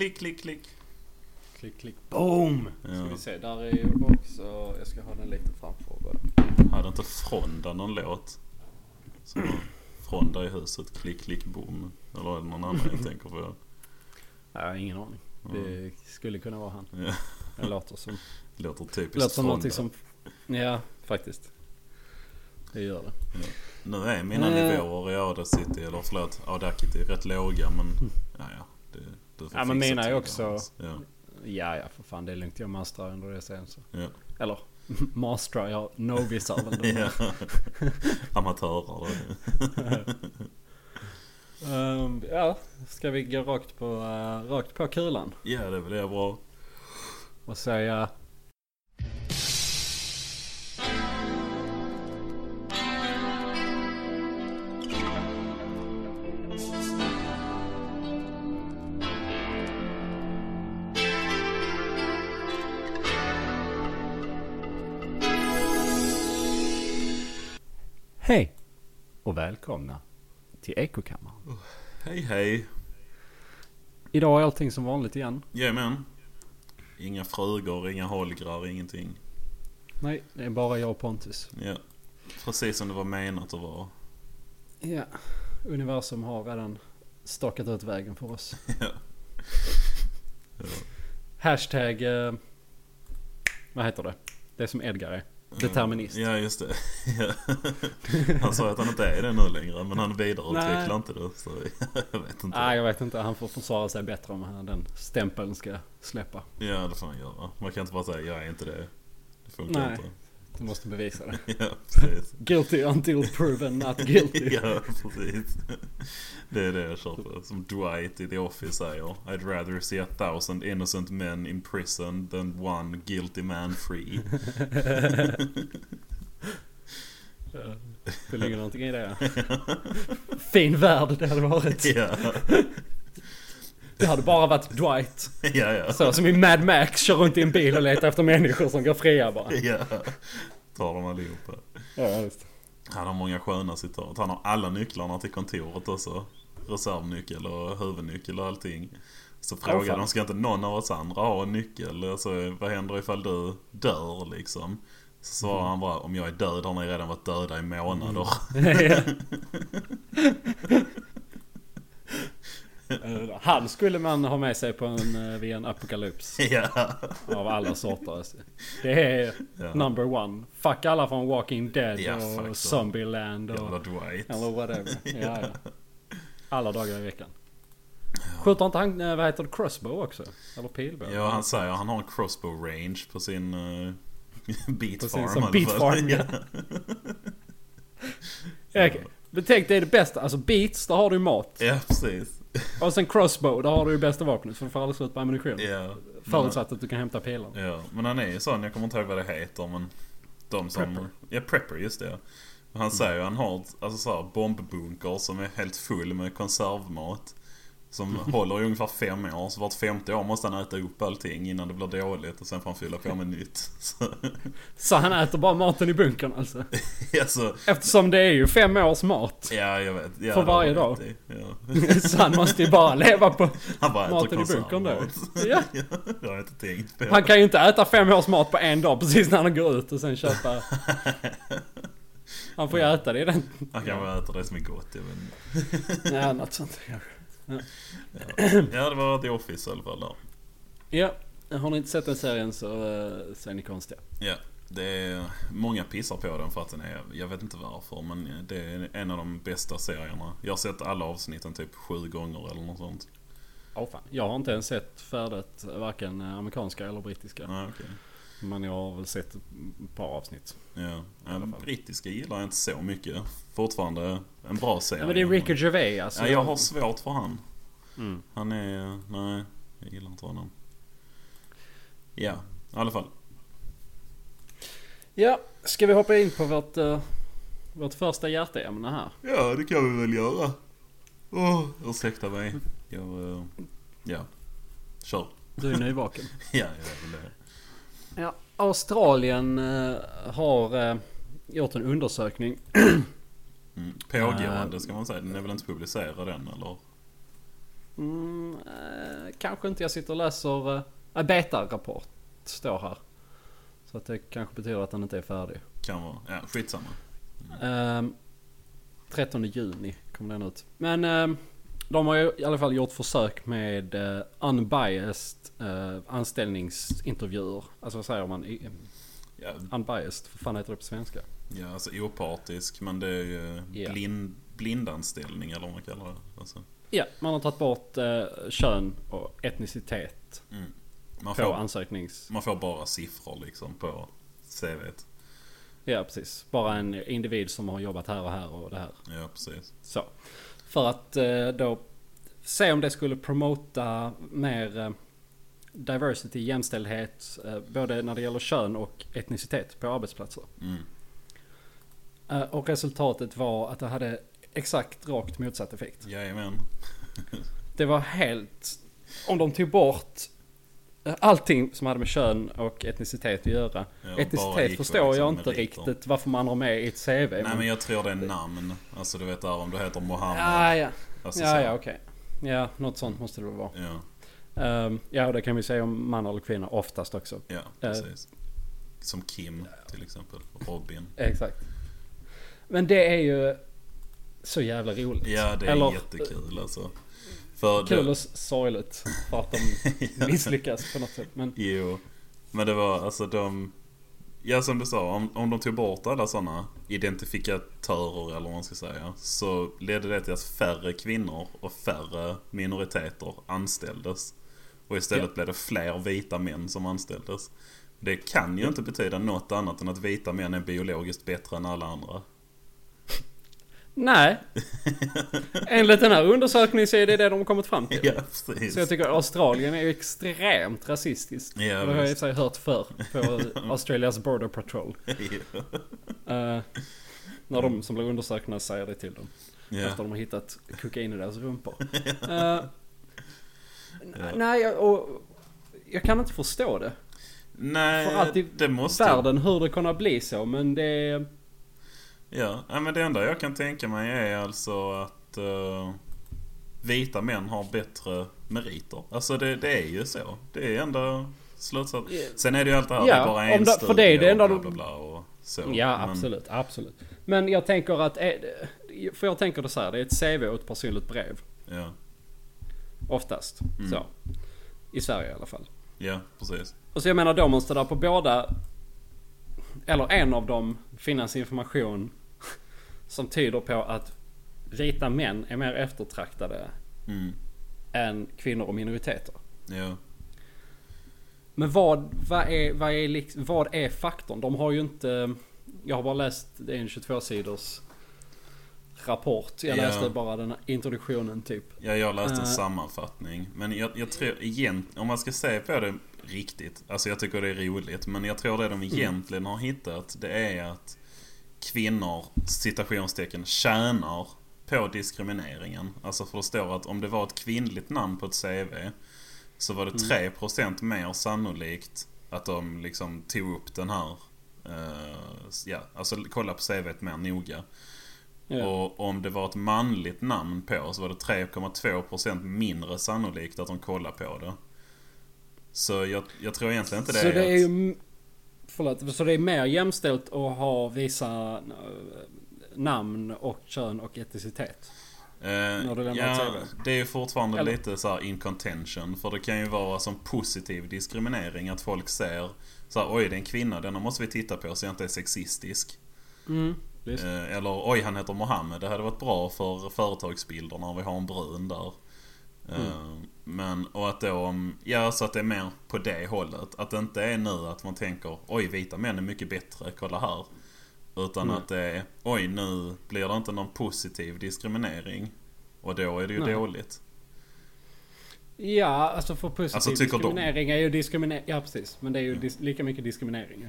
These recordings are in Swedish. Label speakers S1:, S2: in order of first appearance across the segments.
S1: Klick, klick, klick.
S2: Klick, klick, boom! Ska
S1: Ja.
S2: vi se, där är ju också... Jag ska ha den lite framför bara.
S1: Hade inte Fronda någon låt? Som Fronda i huset, klick, klick, boom. Eller är det någon annan jag tänker på?
S2: Nej, ingen aning. Det skulle kunna vara han.
S1: Ja.
S2: Det låter som...
S1: Låter typiskt
S2: låter som
S1: Fronda.
S2: som... Ja, faktiskt. Det gör det.
S1: Nu är mina
S2: Eh.
S1: nivåer i Audacity, eller förlåt, Audacity rätt låga men... Ja, ja. Det, får
S2: Ja, men mina är också-
S1: Hans. Ja,
S2: Ja, ja, för fan. Det är lugnt. Jag masterar ändå det sen så.
S1: ja.
S2: Eller masterar, jag novisar väl det.
S1: ja. Amatörer.
S2: Ehm, ja, ska vi gå rakt på, uh, rakt på kulan
S1: Ja, det är väl det bra.
S2: och säga... och välkomna till Ekokammaren.
S1: Hej, hej.
S2: Idag är allting som vanligt igen.
S1: Jajamän. Inga frugor, inga holgrar, ingenting.
S2: Nej, det är bara jag och Pontus.
S1: Ja. Precis som det var menat att vara.
S2: Ja, universum har redan stakat ut vägen för oss.
S1: Ja. Ja.
S2: Hashtag... Eh, vad heter det? Det som Edgar är. Determinist.
S1: Ja, just det. Han sa att han inte är det nu längre, men han vidareutvecklar inte det. Så jag vet inte.
S2: Nej, jag vet inte. Han får försvara sig bättre om han- den stämpeln ska släppa.
S1: Ja, det får han göra. Man kan inte bara säga jag är inte det. Det funkar
S2: Nej.
S1: inte.
S2: Du måste bevisa det.
S1: Ja, precis.
S2: Guilty until proven not guilty.
S1: ja, precis. Det är det jag kör på. Som Dwight i The Office säger. I'd rather see a thousand innocent men in prison than one guilty man free.
S2: Ja, Det ligger någonting i det. Fin värld det hade varit.
S1: ja,
S2: Det hade bara varit Dwight.
S1: ja, ja.
S2: Så som i Mad Max kör runt i en bil och letar efter människor som går fria bara.
S1: Ja, tar dem allihopa.
S2: Ja, just.
S1: Han har många sköna citat. Han har alla nycklarna till kontoret också. Reservnyckel och huvudnyckel och allting. Så frågar
S2: fan.
S1: de, ska inte någon av oss andra ha en nyckel? Alltså, vad händer ifall du dör liksom? Så svarar han bara, om jag är död har ni redan varit döda i månader.
S2: Ja. Eh, Han skulle man ha med sig på en, eh, vid en apokalyps.
S1: ja.
S2: Av alla sorter. Det är
S1: Ja.
S2: number one. Fuck alla från Walking Dead
S1: Ja,
S2: och Zombieland
S1: Jävla
S2: och...
S1: Dwight.
S2: Eller whatever. Ja. Alla dagar i veckan. Skjuter inte han, eh, vad heter det, crossbow också? Eller pilbåge?
S1: Ja, han säger han har en crossbow range på sin uh, beat
S2: Precis
S1: farm
S2: som
S1: i alla
S2: Beat. Farm, ja. Okej. Men tänk det är det bästa. Alltså beats, där har du ju mat.
S1: ja, precis.
S2: Och sen crossbow, där har du ju bästa vapnet. För du får aldrig slut på ammunition.
S1: Ja.
S2: Förutsatt att du kan hämta pilarna.
S1: Ja, men han är ju sån, jag kommer inte ihåg vad det heter men de som...
S2: Prepper.
S1: Ja, prepper, just det. Han säger ju han har alltså så här, bombbunker som är helt full med konservmat. Som håller i ungefär fem år. Så vart femte år måste han äta upp allting innan det blir dåligt och sen får han fylla på med nytt. Så,
S2: Så han äter bara maten i bunkern alltså?
S1: alltså,
S2: Eftersom det är ju fem års mat.
S1: ja jag vet. Ja,
S2: För varje dag.
S1: Ja.
S2: Så han måste ju bara leva på maten i bunkern då. Ja.
S1: Det har jag inte tänkt på.
S2: Han kan ju inte äta fem års mat på en dag precis när han går ut och sen köpa... Han får ju äta det i den...
S1: Han kan bara äta det som är gott. Jag vet inte.
S2: Ja, något sånt kanske.
S1: Ja, det var The Office i alla fall där.
S2: Ja, har ni inte sett den serien så, uh, så är ni konstiga.
S1: Ja, det är många pissar på den för att den är, jag vet inte varför, men det är en av de bästa serierna. Jag har sett alla avsnitten typ sju gånger eller något sånt.
S2: Åh fan. Jag har inte ens sett färdigt varken eh, amerikanska eller brittiska.
S1: Ja, okej.
S2: Men jag har väl sett ett par avsnitt.
S1: Ja,
S2: fall.
S1: brittiska gillar jag inte så mycket. Fortfarande en bra serie.
S2: Ja, men det är Ricky Gervais alltså.
S1: Ja, jag har svårt för han.
S2: Mm.
S1: Han är, nej, jag gillar inte honom. Ja, i alla fall.
S2: Ja, ska vi hoppa in på vårt, uh, vårt första hjärteämne här?
S1: Ja, det kan vi väl göra. Åh, ursäkta mig. Jag, eh, ja, kör.
S2: Du är nyvaken.
S1: Ja, jag är väl det.
S2: Ja, Australien eh, har eh, gjort en undersökning.
S1: Mm. Pågående ska man säga. Den är väl inte publicerad än eller?
S2: Mm, eh, kanske inte. Jag sitter och läser... Eh, beta-rapport står här. Så att det kanske betyder att den inte är färdig.
S1: Kan vara. Ja, skitsamma.
S2: Mm. 13 juni kom den ut. Men eh, de har ju i alla fall gjort försök med eh, unbiased eh, anställningsintervjuer. Alltså vad säger man? I,
S1: Ja,
S2: unbiased, vad fan heter det på svenska?
S1: ja alltså opartisk men det är ju
S2: Ja.
S1: blind, blindanställning eller vad man kallar det. Alltså,
S2: Ja, man har tagit bort eh, kön och etnicitet
S1: mm. man,
S2: på
S1: får,
S2: ansöknings...
S1: man får bara siffror liksom på CVt.
S2: Ja, precis. Bara en individ som har jobbat här och här och det här.
S1: Ja, precis.
S2: Så. För att eh, då se om det skulle promota mer eh, diversity, jämställdhet, eh, både när det gäller kön och etnicitet på arbetsplatser.
S1: Mm.
S2: Och resultatet var att det hade exakt rakt motsatt effekt.
S1: Jajamän.
S2: Det var helt... Om de tog bort allting som hade med kön och etnicitet att göra.
S1: Ja,
S2: etnicitet förstår
S1: på,
S2: jag
S1: liksom,
S2: inte riktigt varför man har med i ett CV.
S1: Nej men jag tror det är namn. Alltså du vet där om du heter Mohammed.
S2: Ja, ja.
S1: Alltså,
S2: Ja, ja, okej. Ja, något sånt måste det väl vara.
S1: Ja,
S2: Ehm, ja, och det kan vi säga om man eller kvinna oftast också.
S1: ja, precis. Som Kim till exempel. Robin.
S2: Exakt. Men det är ju så jävla roligt.
S1: Ja, det är
S2: Eller-
S1: jättekul alltså. För
S2: Kul
S1: det,
S2: och sorgligt för att de misslyckas på något sätt. Men
S1: Jo. Men det var alltså de... Ja som du sa, om, om de tog bort alla sådana identifikatörer eller vad man ska säga. Så ledde det till att färre kvinnor och färre minoriteter anställdes. Och istället
S2: Ja.
S1: blev det fler vita män som anställdes. Det kan ju inte betyda något annat än att vita män är biologiskt bättre än alla andra.
S2: Nej. Enligt den här undersökningen så är det det de har kommit fram till.
S1: Ja, precis.
S2: Så jag tycker Australien är extremt rasistiskt.
S1: Ja,
S2: det har jag i sig hört förr på Australias Border Patrol.
S1: Ja.
S2: Eh, när de som blir undersökta säger det till dem.
S1: Ja.
S2: Efter de har hittat kokain i deras rumpor. Eh, Nej, jag, och jag kan inte förstå det.
S1: Nej,
S2: För att i
S1: det måste...
S2: världen hur det kunna bli så, men det...
S1: Ja, men det enda jag kan tänka mig är alltså att eh, vita män har bättre meriter. Alltså det, det är ju så. Det är enda slutsats. Sen är det ju allt det här,
S2: Ja,
S1: det är bara en
S2: det- för det är det enda
S1: och bla bla bla och så.
S2: Ja,
S1: Men-
S2: absolut, absolut. Men jag tänker att... det- För jag tänker det så här, det är ett CV och ett personligt brev.
S1: Ja,
S2: Oftast.
S1: Mm.
S2: Så. I Sverige i alla fall.
S1: ja, precis.
S2: Och så jag menar då måste där på båda... Eller en av dem finnas information som tyder på att vita män är mer eftertraktade
S1: Mm.
S2: än kvinnor och minoriteter.
S1: Ja.
S2: Men vad, vad, är, vad, är, liksom, vad är faktorn? De har ju inte... Jag har bara läst, en 22 sidors rapport. Jag
S1: Ja.
S2: läste bara den här introduktionen typ.
S1: Ja, jag läste en
S2: Eh.
S1: sammanfattning. Men jag, jag tror igen, om man ska se på det riktigt. Alltså jag tycker det är roligt. Men jag tror det de egentligen har hittat det är att kvinnor, citationstecken, tjänar på diskrimineringen. Alltså för det står att om det var ett kvinnligt namn på ett CV så var det 3% mer sannolikt att de liksom tog upp den här eh, ja, alltså kolla på CVt mer noga.
S2: Ja.
S1: Och om det var ett manligt namn på så var det 3,2% mindre sannolikt att de kollar på det. Så jag, jag tror egentligen inte det
S2: så
S1: är
S2: det är ju... Förlåt, så det är mer jämställt att ha vissa eh, namn och kön och etnicitet?
S1: Eh, ja,
S2: CV.
S1: det är ju fortfarande
S2: Eller?
S1: lite så här in contention. För det kan ju vara som positiv diskriminering att folk ser så här, oj det är en kvinna, denna måste vi titta på så jag inte är sexistisk.
S2: Mm.
S1: Eh, eller oj han heter Mohammed, det hade varit bra för företagsbilderna om vi har en brun där. Eh, Men, och att då, ja så att det är mer på det hållet. Att det inte är nu att man tänker oj vita män är mycket bättre, kolla här. Utan
S2: Mm.
S1: att det är oj nu blir det inte någon positiv diskriminering. Och då är det ju
S2: Nej.
S1: dåligt.
S2: Ja, alltså för positiv
S1: Alltså, tycker de-
S2: diskriminering är ju diskriminering. Ja, precis. Men det är ju dis- lika mycket diskriminering.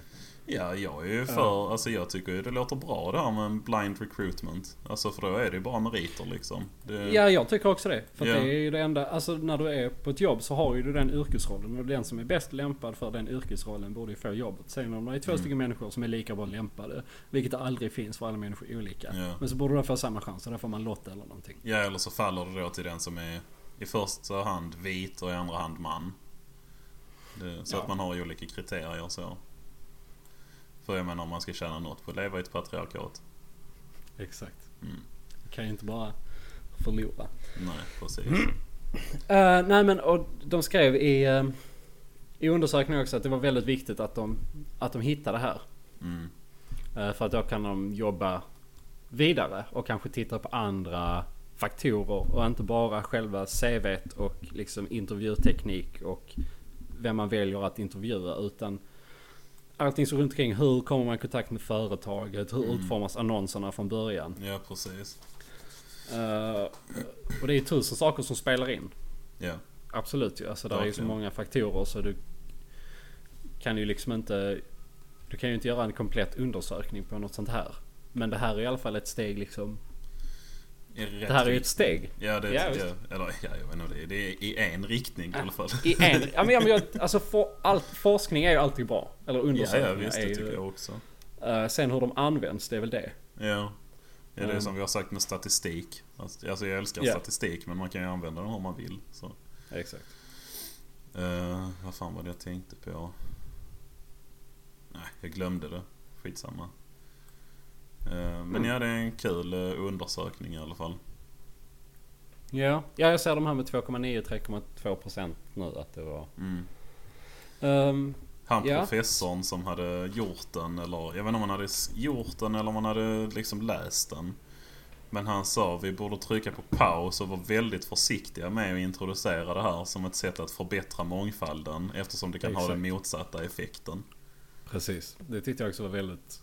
S1: Ja, jag är ju för, alltså jag tycker ju det låter bra det här med en blind recruitment. Alltså för då är det ju bara meriter liksom. Det,
S2: Ja, jag tycker också det. För
S1: Ja.
S2: det är ju det enda, alltså när du är på ett jobb så har ju du den yrkesrollen. Och den som är bäst lämpad för den yrkesrollen borde ju få jobbet. Sen om det är två
S1: Mm.
S2: stycken människor som är lika bra lämpade, vilket aldrig finns för alla människor är olika.
S1: Ja.
S2: Men så borde de få samma chans och då får man lott eller någonting.
S1: Ja, eller så faller det då till den som är i första hand vit och i andra hand man. Det, så
S2: Ja.
S1: att man har olika kriterier så. Jag menar om man ska tjäna något på att leva i ett patriarkat.
S2: Exakt.
S1: Mm.
S2: kan ju inte bara förlora.
S1: Nej, precis.
S2: Eh, nej men och de skrev i, uh, i undersökningen också att det var väldigt viktigt att de, att de hittade det här.
S1: Mm.
S2: Eh, för att då kan de jobba vidare och kanske titta på andra faktorer och inte bara själva CVt och liksom intervjuteknik och vem man väljer att intervjua utan allting som runt omkring. Hur kommer man i kontakt med företaget? Hur
S1: Mm.
S2: utformas annonserna från början?
S1: Ja, precis.
S2: Eh, och det är tusen saker som spelar in.
S1: Ja.
S2: Absolut ju. Alltså det är ju så många faktorer så du kan ju liksom inte... Du kan ju inte göra en komplett undersökning på något sånt här. Men det här är i alla fall ett steg liksom.
S1: I rätt
S2: Det här är ju ett steg.
S1: Ja, det
S2: Ja,
S1: tycker jag. Eller ja, jag vet inte. det är- Det är i en riktning i alla fall.
S2: I en... Ja men, ja, men jag, alltså for, allt, forskning är ju alltid bra. Eller
S1: Ja,
S2: undersökningar
S1: ja visst.
S2: är
S1: Det
S2: ju...
S1: tycker jag också.
S2: eh, sen hur de används, det är väl det.
S1: Ja. Ja, det är
S2: Mm.
S1: som vi har sagt med statistik. Alltså jag älskar
S2: Ja.
S1: statistik men man kan ju använda den hur man vill. Så.
S2: Exakt.
S1: Uh, vad fan var det jag tänkte på? Nej, jag glömde det. Skitsamma. Eh, men
S2: Mm.
S1: ja, det är en kul eh, undersökning i alla fall.
S2: Ja, ja jag ser de här med 2,9-3,2 procent nu att det var...
S1: Mm.
S2: Ehm,
S1: Han
S2: Ja.
S1: professorn som hade gjort den, eller jag vet inte om han hade gjort den eller om han hade liksom läst den. Men han sa vi borde trycka på paus och vara väldigt försiktiga med att introducera det här som ett sätt att förbättra mångfalden eftersom det kan ha den
S2: Exakt.
S1: motsatta effekten.
S2: Precis. Det tyckte jag också var väldigt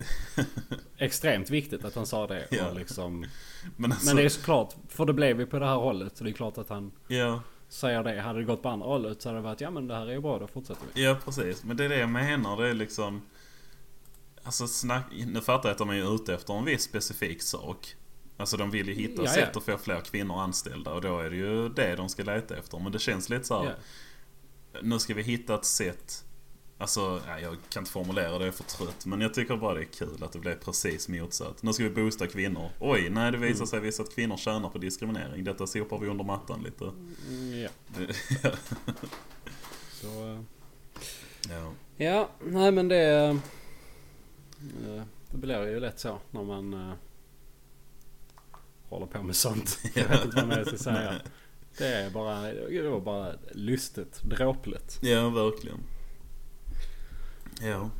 S2: extremt viktigt att han sa det.
S1: Ja.
S2: Och liksom,
S1: Men, alltså,
S2: men det är såklart, för det blev ju på det här hållet. Så det är klart att han
S1: ja,
S2: säger det. Hade det gått på andra hållet så hade det varit ja men det här är ju bra, då fortsätter vi.
S1: ja, precis. Men det är det jag menar. Det är liksom... Alltså snack, nu fattar jag att de är ute efter en viss specifik sak. Alltså de vill ju hitta
S2: Ja, ja.
S1: sätt att få fler kvinnor anställda och då är det ju det de ska leta efter. Men det känns lite så här,
S2: Ja.
S1: Nu ska vi hitta ett sätt Alltså, ja, jag kan inte formulera det, jag är för trött. Men jag tycker bara det är kul att det blev precis motsatt. Nu ska vi boosta kvinnor. Oj, nej det visar
S2: Mm.
S1: sig visst att kvinnor tjänar på diskriminering. Detta sopar vi under mattan lite.
S2: Mm, ja.
S1: Det,
S2: Så, eh,
S1: ja.
S2: ja, nej men det... eh, Det blir ju lätt så när man eh, håller på med sånt. Jag vet inte vad mer jag ska säga. Det är bara, det var bara lustigt, dråpligt.
S1: ja, verkligen. Ja.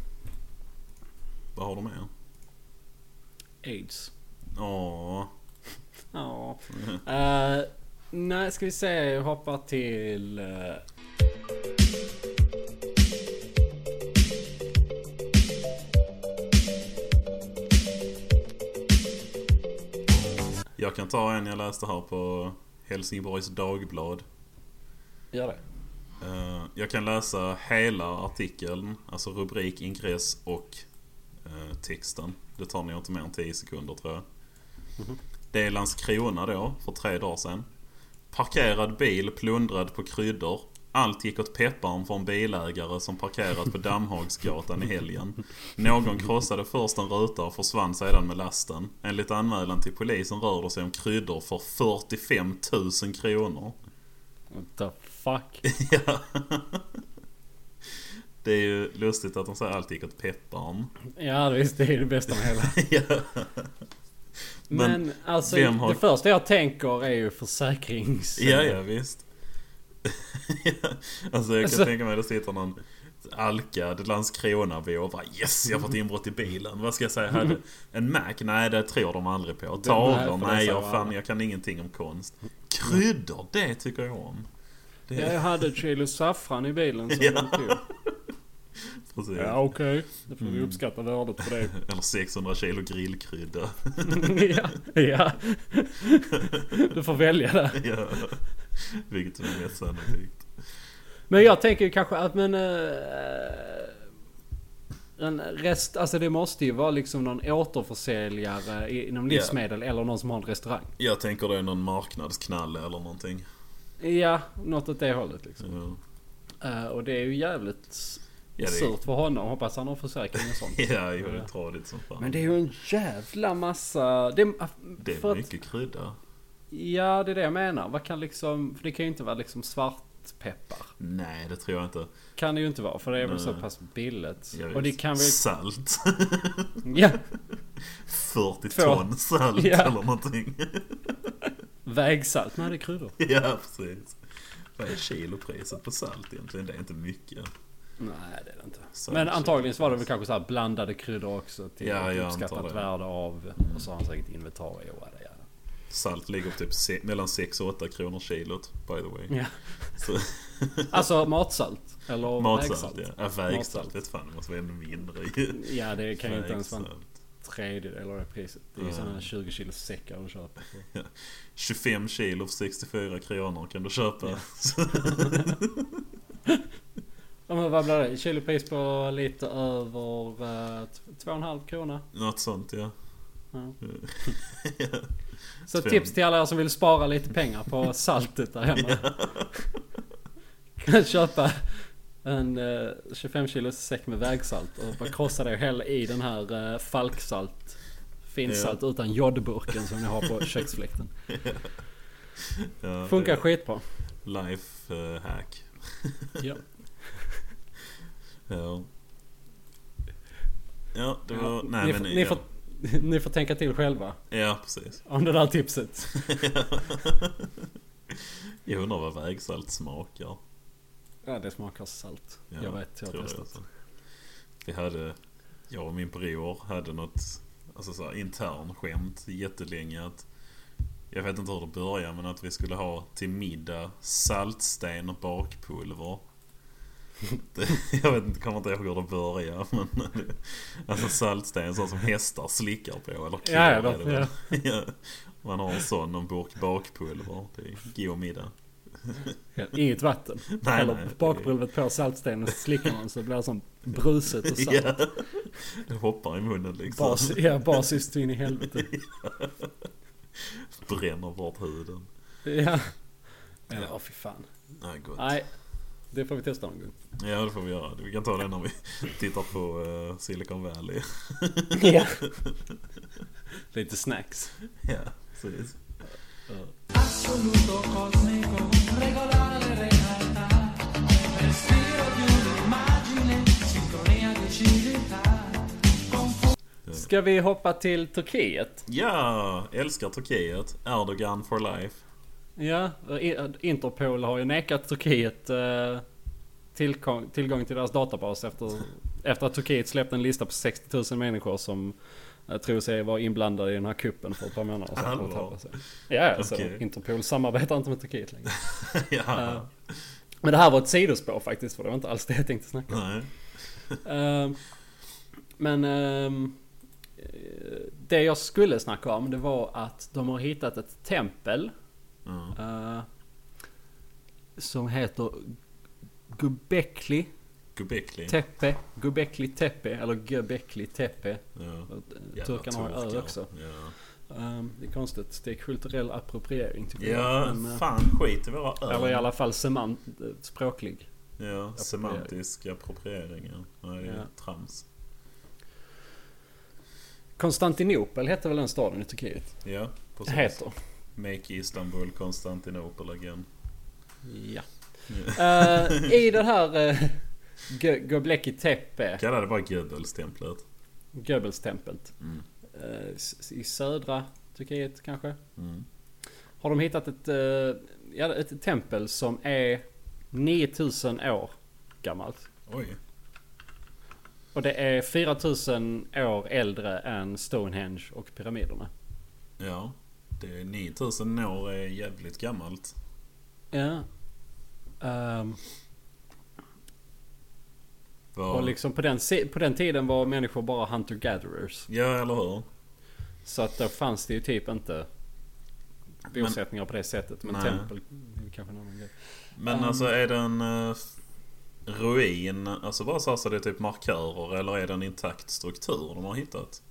S1: Vad har du med?
S2: Aids.
S1: Åh.
S2: Ja. Uh, nej, ska vi se. Jag hoppar till... eh,
S1: Jag kan ta en jag läste här på Helsingborgs Dagblad.
S2: gör det.
S1: Eh, jag kan läsa hela artikeln, alltså rubrik, ingress och eh, texten. Det tar nog inte mer än 10 sekunder tror jag.
S2: Mhm.
S1: Det är Landskrona då, för tre dagar sedan. Parkerad bil plundrad på kryddor. Allt gick åt pepparn för en bilägare som parkerat på Dammhagsgatan i helgen. Någon krossade först en ruta och försvann sedan med lasten. Enligt anmälan till polisen rör det sig om kryddor för 45 000 kronor.
S2: What the fuck?
S1: Ja. Det är ju lustigt att de säger allt gick åt pepparn.
S2: Ja visst, det är det bästa med hela.
S1: ja. Men
S2: Men, alltså
S1: har-
S2: det första jag tänker är ju försäkrings...
S1: ja, ja visst. ja. Alltså jag kan
S2: Alltså-
S1: tänka mig att det sitter någon alkad Landskronabo och bara Yes, jag har fått inbrott i bilen. Vad ska jag säga? Hade en Mac? Nej, det tror de aldrig på.
S2: nej,
S1: Tavlor? Nej,
S2: säger
S1: jag, fan, jag kan ingenting om konst. Kryddor? Det tycker jag om. Det,
S2: Ja, jag hade ett kilo saffran i bilen som
S1: Ja.
S2: de tog.
S1: precis.
S2: Ja okej, då får vi
S1: Mm.
S2: uppskatta värdet på det.
S1: Eller 600 kilo grillkrydda.
S2: ja, ja. Du får välja där.
S1: ja. Vilket är mest sannolikt.
S2: Men jag tänker kanske att men... eh, en rest, alltså det måste ju vara liksom någon återförsäljare inom livsmedel eller någon som har en restaurang.
S1: Jag tänker det är någon marknadsknalle eller någonting.
S2: Ja, något åt det hållet liksom.
S1: Ja,
S2: Eh, och det är ju jävligt
S1: Ja, det är-
S2: surt för honom. Hoppas han har försäkring och sånt.
S1: ja jo, det är tradigt som fan.
S2: Men det är ju en jävla massa... Det,
S1: Det är
S2: för att,
S1: mycket krydda.
S2: Ja, det är det jag menar. Vad kan liksom... För det kan ju inte vara liksom svartpeppar.
S1: Nej, det tror jag inte.
S2: Kan det ju inte vara, för det är väl
S1: Nej.
S2: så pass billigt.
S1: Jag
S2: Och det kan väl...
S1: Salt.
S2: Ja,
S1: 40
S2: Två.
S1: ton salt
S2: Ja.
S1: eller någonting.
S2: vägsalt. Nej, det är kryddor.
S1: ja, precis. Vad är kilopriset på salt egentligen? Det är inte mycket.
S2: Nej, det är det inte.
S1: Så
S2: Men antagligen så var det väl kanske så blandade kryddor också till
S1: Ja,
S2: ett uppskattat värde av. Och så har han säkert inventarier och. Ja.
S1: Salt ligger på typ mellan 6 och 8 kronor kilot, by the way.
S2: Ja.
S1: Så,
S2: Alltså matsalt. Eller
S1: matsalt,
S2: vägsalt.
S1: ja. ja vägsalt, vet fan, det måste vara ännu mindre.
S2: Ja, det kan ju inte ens vara en tredjedel av det priset. Det är ju
S1: Ja.
S2: sådana 20 kilo säckar du köper. för.
S1: 25 kilo för 64 kronor kan du köpa.
S2: Ja. Ja, men vad blir det? Kilopris på lite över uh, 2,5 krona.
S1: Något sånt ja.
S2: Ja.
S1: ja.
S2: Så tips till alla er som vill spara lite pengar på saltet där hemma. Kan köpa en eh, 25 kilos säck med vägsalt och bara krossa det och hälla i den här uh, falksalt. Finsalt utan jodburken som ni har på köksfläkten.
S1: Ja,
S2: Funkar skitbra.
S1: Life eh, hack.
S2: Ja.
S1: Ja. Ja, det var...
S2: Ja,
S1: Nej
S2: ni,
S1: men...
S2: ni,
S1: ja.
S2: får, ni får tänka till själva
S1: ja, precis.
S2: om det där tipset.
S1: Jag undrar vad vägsalt smakar.
S2: Ja, det smakar salt.
S1: Ja,
S2: jag vet, jag har
S1: det
S2: testat.
S1: också. Vi hade, jag och min bror hade något alltså så här, intern skämt jättelänge att jag vet inte hur det började men att vi skulle ha till middag saltsten och bakpulver. Jag vet inte, kommer inte ihåg hur det började men Alltså saltsten sånt som hästar slickar på eller kor
S2: Ja, ja, då-
S1: väl. ja. Man har en sån en burk bakpulver. Är god middag.
S2: Ja, Inget vatten.
S1: Nej, nej.
S2: bakpulvret på saltstenen slickar man så blir det som bruset och salt.
S1: Ja. Det hoppar i munnen liksom.
S2: Bas, ja, basiskt in i helvete.
S1: Bränner bort huden.
S2: Ja. Ja, åh fy fan.
S1: Nej, gott.
S2: Nej, det får vi testa någon gång.
S1: Ja, det får vi göra. Vi kan ta det när vi tittar på eh, Silicon Valley.
S2: Ja. Lite snacks.
S1: Ja, precis.
S2: Ska vi hoppa till Turkiet?
S1: Ja, älskar Turkiet. Erdogan for life.
S2: Ja, Interpol har ju nekat Turkiet eh, tillgång, tillgång till deras databas efter, efter att Turkiet släppte en lista på 60 000 människor som jag tror sig vara inblandade i den här kuppen för ett par månader sedan.
S1: Allvar?
S2: För ett halvår sedan. Ja, alltså. Interpol samarbetar inte med Turkiet längre.
S1: ja.
S2: Eh, Men det här var ett sidospår faktiskt, för det var inte alls det jag tänkte snacka om. Ehm, men ehm, eh, det jag skulle snacka om det var att de har hittat ett tempel Eh, som heter Gubekli
S1: Göbekli.
S2: Tepe. Gubekli Tepe eller Göbekli Tepe.
S1: Ja.
S2: Eh, Turkarna har ö också. Ehm, det är konstigt. Det är kulturell appropriering tycker
S1: ja
S2: jag. Men, eh,
S1: fan skit i våra
S2: eller i
S1: öl.
S2: alla fall semant, språklig.
S1: Ja, semantisk appropriering. Ja, det är
S2: Ja.
S1: trams.
S2: Konstantinopel hette väl den staden i Turkiet?
S1: Ja, precis.
S2: Heter.
S1: Make Istanbul Konstantinopel again.
S2: Ja. Eh, I den här uh, Göbekli Tepe,
S1: Kalla det bara Goebbels-templet.
S2: Goebbels-templet.
S1: Mm.
S2: eh, s- I södra Turkiet kanske.
S1: Mm.
S2: Har de hittat ett, eh, ja, ett tempel som är 9000 år gammalt.
S1: Oj.
S2: Och det är 4000 år äldre än Stonehenge och pyramiderna.
S1: Ja. Det är 9000 år är jävligt gammalt.
S2: Ja. Ehm,
S1: Var...
S2: och liksom på den, på den tiden var människor bara hunter-gatherers.
S1: Ja, eller hur?
S2: Så att då fanns det ju typ inte bosättningar på det sättet. Men
S1: Nej.
S2: tempel kanske annan grej.
S1: Men
S2: Um.
S1: alltså är det en uh, ruin? Alltså bara så, så det är typ markörer eller är det en intakt struktur de har hittat?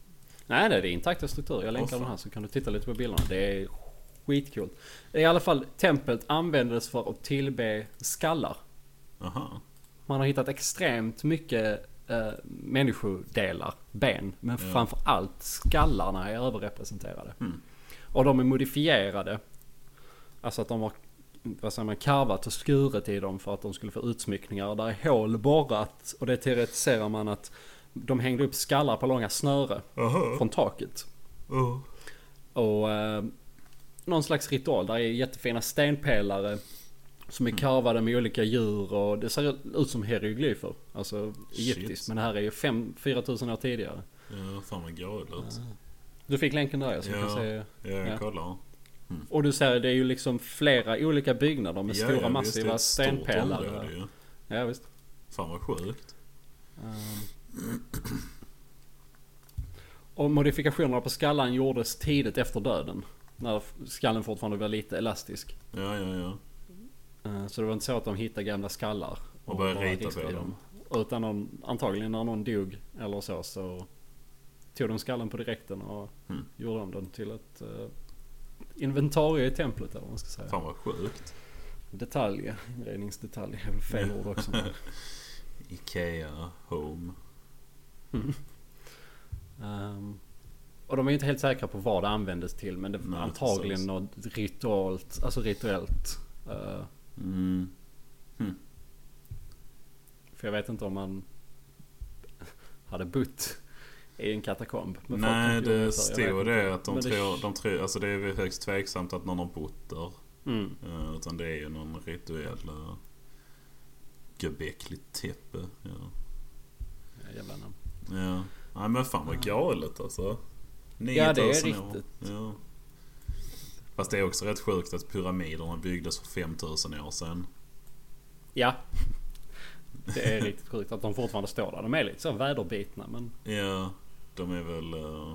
S2: Nej, det är intakta strukturer. Jag länkar
S1: Åh,
S2: den här så kan du titta lite på bilderna. Det är skitcoolt. I alla fall, templet användes för att tillbe skallar.
S1: Aha.
S2: Man har hittat extremt mycket eh, människodelar, ben. Men
S1: Ja.
S2: framför allt skallarna är överrepresenterade.
S1: Mm.
S2: Och de är modifierade Alltså att de har vad säger man, karvat och skurit i dem för att de skulle få utsmyckningar. Där är hål borrat och det teoretiserar man att de hängde upp skallar på långa snöre
S1: Jaha.
S2: från taket.
S1: Ja.
S2: Och eh, någon slags ritual. Där är jättefina stenpelare som är
S1: Mm.
S2: karvade med olika djur och det ser ut som hieroglyfer. Alltså egyptiskt. Men det här är ju 4 tusen år tidigare.
S1: Ja, fan vad galet.
S2: Du fick länken där så
S1: Ja.
S2: kan se.
S1: Ja, jag
S2: Ja.
S1: kollar.
S2: Och du ser det är ju liksom flera olika byggnader med
S1: Ja,
S2: stora
S1: ja,
S2: massiva stenpelare. Ja visst.
S1: Fan vad sjukt.
S2: Um, och modifikationerna på skallan gjordes tidigt efter döden. När skallen fortfarande var lite elastisk.
S1: Ja, ja, ja.
S2: Eh, Så det var inte så att de hittade gamla skallar.
S1: Och började
S2: bara
S1: rita på dem.
S2: Utan någon, antagligen när någon dog eller så så tog de skallen på direkten och
S1: Mm.
S2: gjorde om den till ett uh, inventarie i templet eller vad man ska säga.
S1: Fan vad sjukt.
S2: Detalj, inredningsdetalj är väl fel ord också.
S1: Ikea Home.
S2: Ehm, och de är inte helt säkra på vad det användes till men det var antagligen
S1: precis.
S2: något ritualt, alltså rituellt. eh,
S1: Mm.
S2: för jag vet inte om man hade bott i en katakomb.
S1: Nej, det stod det att de
S2: Men
S1: tror, de tror, alltså det är väl högst tveksamt att någon har bott där.
S2: Mm.
S1: Eh, utan det är ju någon rituell uh, göbäckligt täppe. Ja.
S2: Ja, jävla namn.
S1: Ja. Nej men fan vad galet alltså.
S2: Ja, det är
S1: 9000 år.
S2: riktigt.
S1: Ja. Fast det är också rätt sjukt att pyramiderna byggdes för 5000 år sedan.
S2: Ja. Det är riktigt sjukt att de fortfarande står där. De är lite så väderbitna men...
S1: Ja, de är väl uh,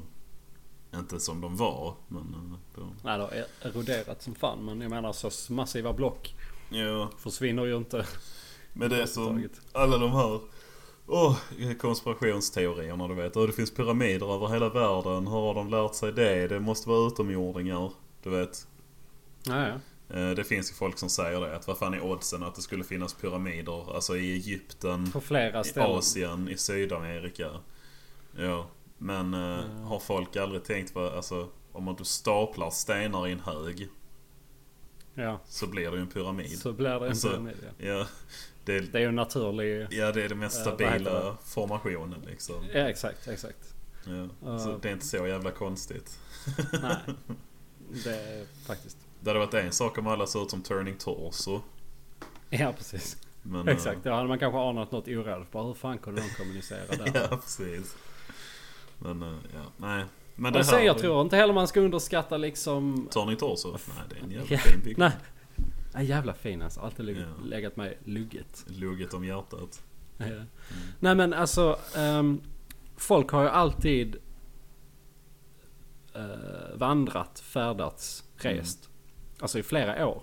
S1: inte som de var. Men uh, de,
S2: Nej, det har eroderat som fan. Men jag menar så massiva block
S1: ja.
S2: försvinner ju inte.
S1: Men det är som alla de här Åh, konspirationsteorierna du vet. Och det finns pyramider över hela världen. Hur har de lärt sig det? Det måste vara utomjordingar. Du vet.
S2: Ja, ja.
S1: Eh, Det finns ju folk som säger det. Att vad fan är oddsen att det skulle finnas pyramider? Alltså i Egypten, i. Asien, i Sydamerika. Ja. Men eh,
S2: Mm.
S1: har folk aldrig tänkt på, alltså om man du staplar stenar i en hög.
S2: Ja.
S1: Så blir det ju en pyramid.
S2: Så blir det en
S1: Så-
S2: pyramid ja.
S1: Ja, det,
S2: Det är ju en naturlig...
S1: ja, det är den mest
S2: heter
S1: stabila formationen liksom.
S2: Ja exakt, exakt.
S1: Ja, så det är inte så jävla konstigt.
S2: Nej. Det är faktiskt...
S1: Det hade varit en sak om alla såg ut som Turning Torso.
S2: Ja precis.
S1: Men, eh,
S2: Exakt. Då hade man kanske anat något orädd. Bara hur fan kunde de kommunicera där?
S1: Ja, precis. Men, eh, ja, nej. Men det
S2: Och sen
S1: här...
S2: jag tror inte heller man ska underskatta liksom...
S1: Turning Torso? Nej, det är en jävla fin byggnad.
S2: Nej. Nej jävla fin alltså. Alltid leg-
S1: Ja.
S2: legat mig lugget.
S1: Lugget om hjärtat.
S2: Ja.
S1: Mm.
S2: Nej men alltså. ehm, folk har ju alltid eh, vandrat, färdats, rest. Alltså i flera år.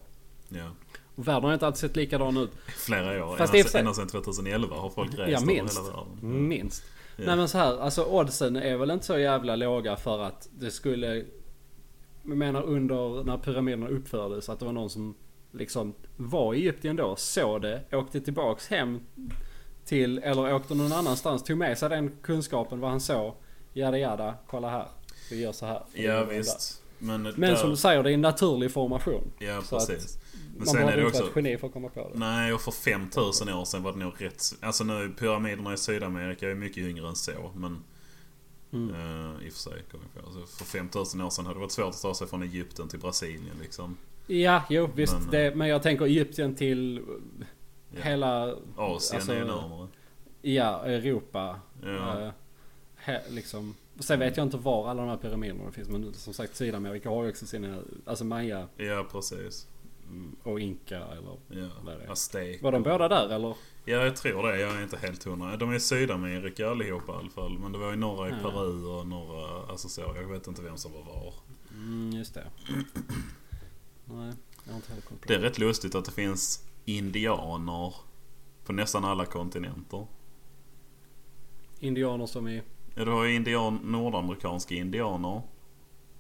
S1: Ja.
S2: Och världen har inte alltid sett likadan ut.
S1: Flera år.
S2: Fast
S1: ända,
S2: sig-
S1: ända sedan 2011 har folk rest
S2: Ja
S1: över
S2: minst.
S1: hela världen.
S2: Minst.
S1: Ja.
S2: Nej men så här, alltså oddsen är väl inte så jävla låga för att det skulle... Jag menar under när pyramiderna uppfördes att det var någon som liksom var i Egypten då, såg det, åkte tillbaks hem till, eller åkte någon annanstans, tog med sig den kunskapen vad han såg. Jada jada, kolla här. Vi gör så här.
S1: Ja visst. Men,
S2: Men
S1: där,
S2: som du säger, det är en naturlig formation.
S1: Ja precis. Men
S2: Man behöver
S1: det
S2: inte vara
S1: också...
S2: ett geni för att komma på det.
S1: Nej, och för 5000 år sedan var det nog rätt... Alltså nu pyramiderna i Sydamerika är mycket yngre än så. Men...
S2: Mm.
S1: eh, I och för sig, kommer jag på. Alltså, för 5000 år sedan hade det varit svårt att ta sig från Egypten till Brasilien liksom.
S2: Ja, jo visst.
S1: Men,
S2: det, men jag tänker Egypten till
S1: Ja.
S2: hela...
S1: Asien
S2: alltså,
S1: är närmare.
S2: Ja, Europa.
S1: Ja.
S2: Eh, he, liksom. Sen vet jag inte var alla de här pyramiderna finns. Men som sagt Sydamerika har ju också sina... Alltså Maya
S1: Ja, precis.
S2: mm, och Inka eller...
S1: Ja.
S2: Där är.
S1: Aztek.
S2: Var de båda där eller?
S1: Ja, jag tror det. Jag är inte helt hundra. De är i Sydamerika allihopa i alla fall. Men det var ju några i
S2: Ja.
S1: Peru och några... Alltså så. Jag vet inte vem som var var.
S2: Mm, just det. Nej, jag har inte heller koll på
S1: Det är rätt lustigt att det finns indianer på nästan alla kontinenter.
S2: Indianer som är...
S1: Ja, du har ju indian, nordamerikanska indianer.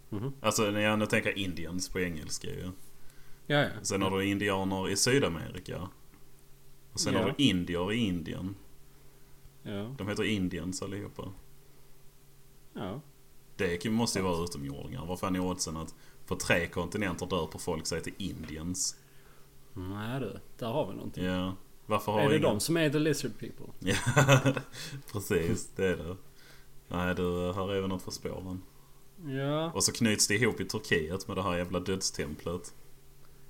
S2: Mhm.
S1: Alltså, ja, nu tänker jag indians på engelska ju.
S2: Ja, ja.
S1: Sen har du indianer i Sydamerika. Och sen
S2: Ja.
S1: har du indier i Indien.
S2: Ja,
S1: De heter indians allihopa.
S2: ja.
S1: Det måste ju vara utomjordingar. Vad fan är oddsen att på tre kontinenter döper folk sig till Indians?
S2: Nej du, där har vi någonting.
S1: Ja. Varför har
S2: är det
S1: ingen...
S2: de som är the lizard people?
S1: Ja, precis. Det är det. Nej du, här är vi något för spåren.
S2: Ja,
S1: Och så knyts det ihop i Turkiet med det här jävla dödstemplet.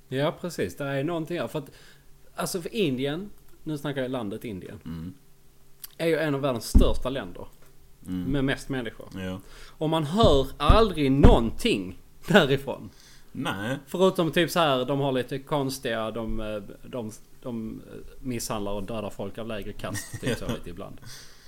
S2: ja precis. Det är någonting här. För att, alltså för Indien, nu snackar jag landet Indien.
S1: Mm.
S2: Är ju en av världens största länder.
S1: Mm.
S2: Med mest människor.
S1: Ja.
S2: Och man hör aldrig någonting därifrån.
S1: Nej.
S2: Förutom typ så här, de har lite konstiga, de, eh, de, de misshandlar och dödar folk av lägre kast. Typ så lite ibland.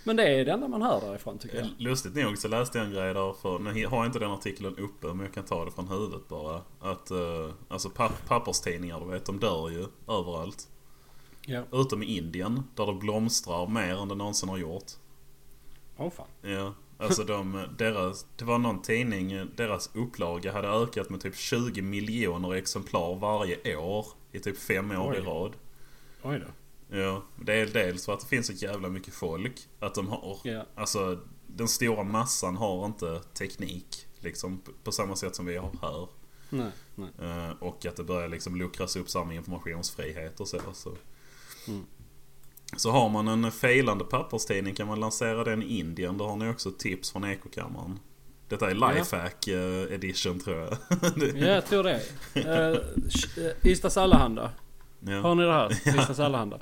S2: Men det är det enda man hör därifrån tycker jag.
S1: Lustigt nog så läste jag en grej där för, nu har jag inte den artikeln uppe men jag kan ta det från huvudet bara. Att uh, alltså papp, papperstidningar du vet, de dör ju överallt.
S2: Ja.
S1: Utom i Indien där det blomstrar mer än det någonsin har gjort.
S2: Åh fan.
S1: Ja, alltså de, deras, det var någon tidning, deras upplaga hade ökat med typ 20 miljoner exemplar varje år i typ fem år i
S2: Oj.
S1: rad.
S2: Oj då.
S1: Ja, det är dels för att det finns så jävla mycket folk. Att de har,
S2: Ja.
S1: alltså den stora massan har inte teknik. Liksom på samma sätt som vi har här.
S2: Nej, nej.
S1: Eh, och att det börjar liksom luckras upp samma informationsfrihet och så. Så.
S2: Mm.
S1: Så har man en failande papperstidning kan man lansera den i Indien. Då har ni också tips från Ekokammaren. Detta är Lifehack eh, edition tror jag.
S2: Ja, jag tror det. Uh, Ystads Allehanda. Hör
S1: ja.
S2: ni det här? Ystads Allehanda.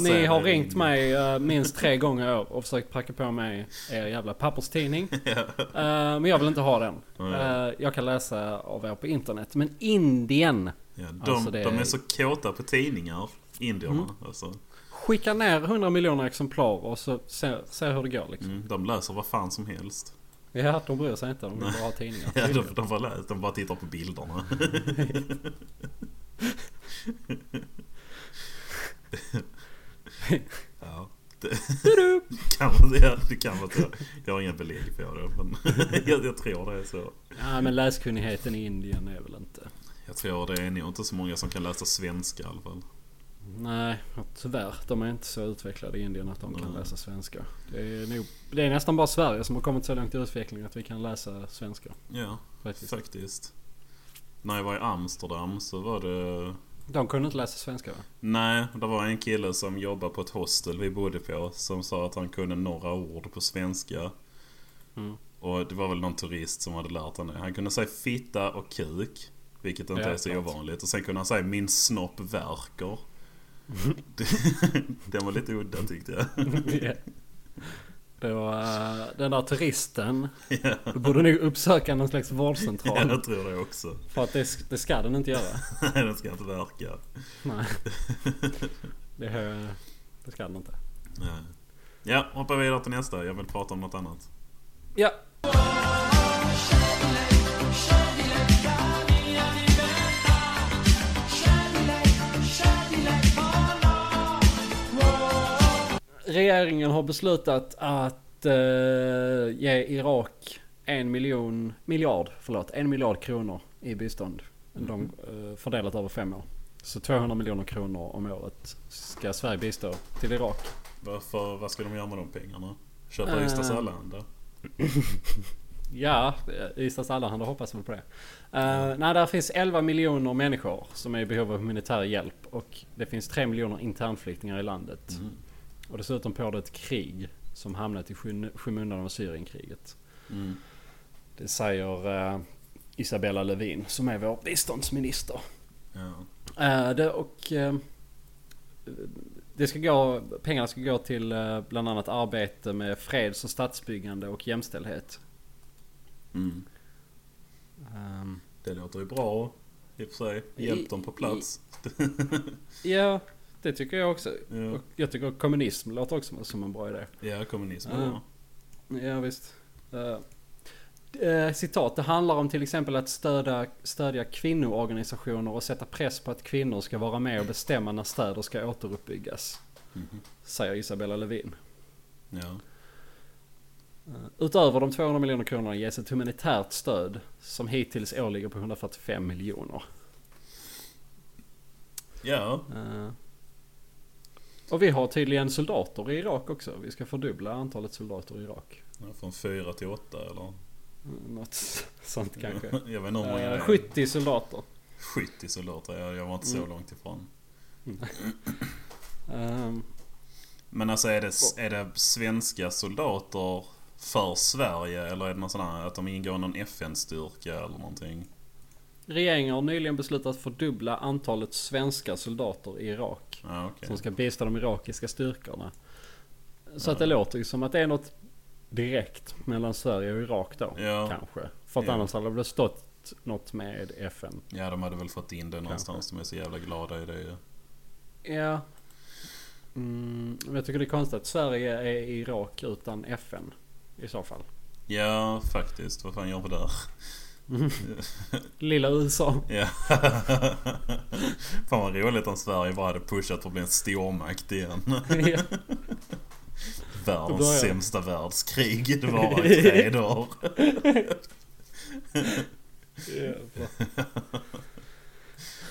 S2: Ni har ringt mig eh, minst tre gånger i år och försökt pracka på mig er jävla papperstidning. Eh, men jag vill inte ha den. Eh, jag kan läsa av er på internet. Men Indien.
S1: Ja, de,
S2: Alltså, det
S1: de är
S2: är-
S1: så kåta på tidningar, indierna.
S2: Mm.
S1: Alltså.
S2: Skicka ner 100 miljoner exemplar och så se, se hur det går liksom.
S1: Mm, de läser vad fan som helst.
S2: Ja, de bryr sig inte. De vill bara ha tidningar.
S1: Ja, de, de, bara läser, de bara tittar på bilderna. ja. Det kan man säga. Det kan man säga. Jag har inga belägg på det. Men jag, jag tror det är så.
S2: Ja, men läskunnigheten i Indien är väl inte...
S1: Jag tror det är nog inte så många som kan läsa svenska i alla fall.
S2: Nej, tyvärr. De är inte så utvecklade i Indien att de kan
S1: Nej.
S2: läsa svenska. Det är, nog, det är nästan bara Sverige som har kommit så långt i utvecklingen att vi kan läsa svenska.
S1: Ja,
S2: Faktiskt.
S1: faktiskt. När jag var i Amsterdam så var det...
S2: De kunde inte läsa svenska va?
S1: Nej, det var en kille som jobbade på ett hostel vi bodde på som sa att han kunde några ord på svenska.
S2: Mm.
S1: Och det var väl någon turist som hade lärt honom det. Han kunde säga fitta och kuk. Vilket inte
S2: Ja,
S1: är så
S2: klart.
S1: ovanligt. Och sen kunde han säga min snopp värker. Den var lite udda tyckte jag.
S2: Ja. Det var eh, den där turisten.
S1: ja,
S2: Du borde nog uppsöka någon slags vårdcentral.
S1: jag tror det också.
S2: För att det, det ska den inte göra.
S1: Nej, den ska inte verka.
S2: Nej. Det, det ska den inte.
S1: Nej. Ja, hoppa vidare till nästa. Jag vill prata om något annat.
S2: Ja. Regeringen har beslutat att eh, ge Irak en miljon, miljard, förlåt, en miljard kronor i bistånd. De, eh, fördelat över fem år. Så 200 miljoner kronor om året ska Sverige bistå till Irak.
S1: Varför, vad ska de göra med de pengarna? Köpa
S2: Eh.
S1: Ystads Allehanda?
S2: Ja, Ystads Allehanda hoppas väl på det. Uh, nej, där finns 11 miljoner människor som är i behov av humanitär hjälp. Och det finns 3 miljoner internflyktingar i landet.
S1: Mm.
S2: Och dessutom pågår det ett krig som hamnat i skym- skymundan av Syrienkriget.
S1: Mm.
S2: Det säger eh, Isabella Lövin som är vår biståndsminister.
S1: Ja.
S2: Eh, det, och eh, det ska gå, pengarna ska gå till eh, bland annat arbete med freds och stadsbyggande och jämställdhet.
S1: Mm.
S2: Ehm,
S1: Det låter ju bra i och för sig. Hjälp
S2: I-
S1: dem på plats.
S2: Ja, det tycker jag också.
S1: Ja,
S2: Och jag tycker att kommunism låter också som en bra idé.
S1: ja kommunism är
S2: Ja.
S1: bra.
S2: Ja, visst. Eh, citat. Det handlar om till exempel att stödja, stödja kvinnoorganisationer och sätta press på att kvinnor ska vara med och bestämma när städer ska återuppbyggas.
S1: Mhm.
S2: Säger Isabella Lövin.
S1: Ja.
S2: Eh, Utöver de 200 miljoner kronorna ges ett humanitärt stöd som hittills år ligger på 145 miljoner.
S1: ja,
S2: Och vi har tydligen soldater i Irak också. Vi ska fördubbla antalet soldater i Irak.
S1: Ja, från fyra till åtta eller?
S2: Något sånt kanske.
S1: Jag vet inte hur många det
S2: Eh,
S1: är.
S2: 70 soldater.
S1: 70 soldater, jag, jag var inte så
S2: Mm.
S1: långt ifrån.
S2: Ehm,
S1: Men alltså är det, är det svenska soldater för Sverige eller är det någon sån här att de ingår i någon FN-styrka eller någonting?
S2: Regeringen har nyligen beslutat fördubbla antalet svenska soldater i Irak.
S1: Ja, okej.
S2: Som ska bistå de irakiska styrkorna. Så
S1: Ja.
S2: att det låter ju som att det är något direkt mellan Sverige och Irak då.
S1: Ja.
S2: Kanske. För att
S1: Ja.
S2: annars hade det stått något med FN.
S1: Ja, de hade väl fått in det någonstans. De är så jävla glada i det ju.
S2: Ja. Mm, jag tycker det är konstigt att Sverige är i Irak utan FN. I så fall.
S1: Ja, faktiskt. Vad fan gör vi där?
S2: Lilla USA.
S1: Ja. Fan vad roligt om Sverige bara hade pushat för att bli en stormakt igen.
S2: Ja.
S1: Världens sämsta världskrig. Det var i tre dagar.